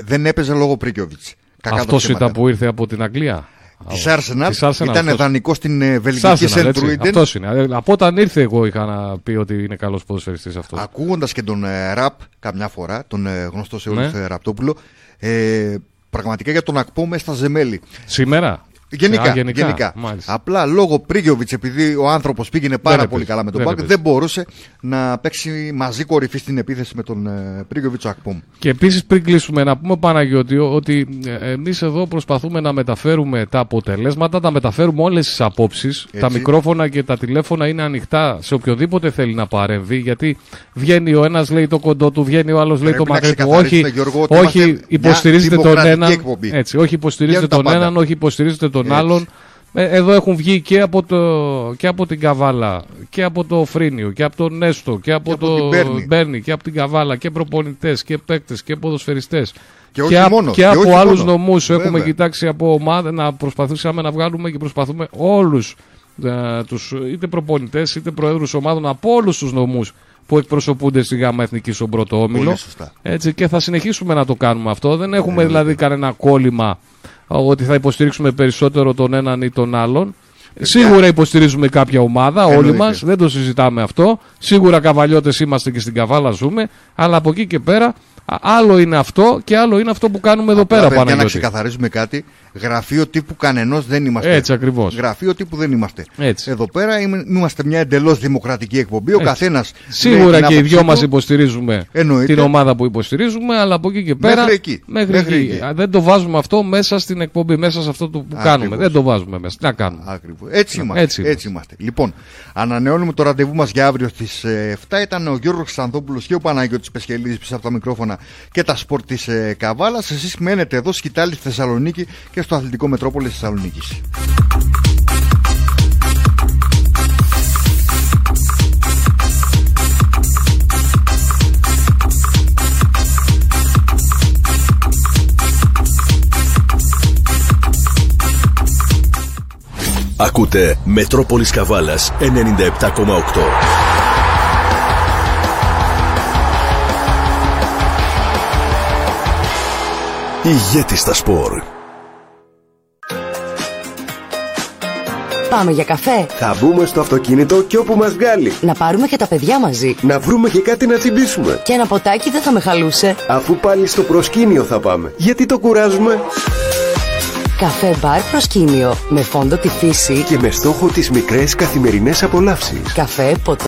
δεν έπαιζε λόγω Πρίγιοβιτς. Αυτό ήταν που ήρθε από την Αγγλία. Της Arsenal, ήταν δανεικός στην ε, Βελγικής Σεντρούιντεν. Αυτός είναι. Ε, από όταν ήρθε, εγώ είχα να πει ότι είναι καλός ποδοσφαιριστής αυτός. Ακούγοντας και τον ε, Ραπ καμιά φορά, τον γνωστό σε όλους ναι. Ραπτόπουλο, ε, πραγματικά για τον Ακπό με στα ζεμέλη. Σήμερα; Γενικά. γενικά. γενικά. Απλά λόγω Πρίγιοβιτ, επειδή ο άνθρωπος πήγαινε πάρα πολύ καλά με τον Μπακ, δεν μπορούσε να παίξει μαζί κορυφή στην επίθεση με τον ε, Πρίγιοβιτ ο Ακπομ. Και επίσης πριν κλείσουμε, να πούμε Παναγιώτη ότι ε, εμείς εδώ προσπαθούμε να μεταφέρουμε τα αποτελέσματα, να μεταφέρουμε όλες τις απόψεις. Τα μικρόφωνα και τα τηλέφωνα είναι ανοιχτά σε οποιοδήποτε θέλει να παρέμβει. Γιατί βγαίνει ο ένας λέει το κοντό του, βγαίνει ο άλλος λέει το μακρύ του. Όχι, όχι υποστηρίζετε τον έναν. Έτσι, όχι υποστηρίζετε τον έναν, όχι υποστηρίζετε τον άλλον. Ε, εδώ έχουν βγει και από, το, και από την Καβάλα και από το Φρίνιο και από τον Νέστο και από, το Μπέρνι και από την Καβάλα και προπονητές και παίκτες και ποδοσφαιριστές. Και, όχι και, μόνος, και, από άλλους νομούς έχουμε κοιτάξει από ομάδα να προσπαθήσαμε να βγάλουμε και προσπαθούμε όλους ε, τους είτε προπονητές είτε προέδρους ομάδων από όλους τους νομούς που εκπροσωπούνται στη ΓΑΜΑ Εθνική στον πρώτο όμιλο. Έτσι, και θα συνεχίσουμε να το κάνουμε αυτό. Δεν έχουμε δηλαδή κανένα κόλλημα ότι θα υποστηρίξουμε περισσότερο τον έναν ή τον άλλον. Σίγουρα υποστηρίζουμε κάποια ομάδα, όλοι μας, δεν το συζητάμε αυτό. Σίγουρα καβαλιώτες είμαστε και στην καβάλα ζούμε, αλλά από εκεί και πέρα άλλο είναι αυτό και άλλο είναι αυτό που κάνουμε εδώ πέρα πάνω. Για να ξεκαθαρίζουμε κάτι, Γραφείο τύπου κανενός δεν είμαστε. Έτσι ακριβώς. Γραφείο τύπου δεν είμαστε. Έτσι. Εδώ πέρα είμαστε μια εντελώς δημοκρατική εκπομπή. Ο καθένας. Σίγουρα και οι δυο μας υποστηρίζουμε Εννοείται. την ομάδα που υποστηρίζουμε, αλλά από εκεί και πέρα. Μέχρι εκεί. Μέχρι μέχρι εκεί. Δεν το βάζουμε αυτό μέσα στην εκπομπή, μέσα σε αυτό που Ακριβώς. κάνουμε. Δεν το βάζουμε μέσα. Τι να κάνουμε. Ακριβώς. Έτσι, είμαστε. Έτσι, Έτσι είμαστε. Λοιπόν, ανανεώνουμε το ραντεβού μας για αύριο στις 7. Ε, Ήταν ο Γιώργος Ξανθόπουλος και ο Παναγιώτης Πεσχελίδης πίσω από τα μικρόφωνα και τα σπορ της ε, Καβάλας. Εσείς μένετε εδώ, σκητάλη στη Θεσσαλονίκη και στο Αθλητικό Μετρόπολη Θεσσαλονίκης. Ακούτε Μετρόπολης Καβάλας 97,8 Ηγέτης στα σπορ Πάμε για καφέ. Θα μπούμε στο αυτοκίνητο και όπου μας βγάλει. Να πάρουμε και τα παιδιά μαζί. Να βρούμε και κάτι να τσιμπήσουμε. Και ένα ποτάκι δεν θα με χαλούσε. Αφού πάλι στο προσκήνιο θα πάμε. Γιατί το κουράζουμε; Καφέ μπαρ προσκήνιο. Με φόντο τη φύση. Και με στόχο τις μικρές καθημερινές απολαύσεις. Καφέ, ποτέ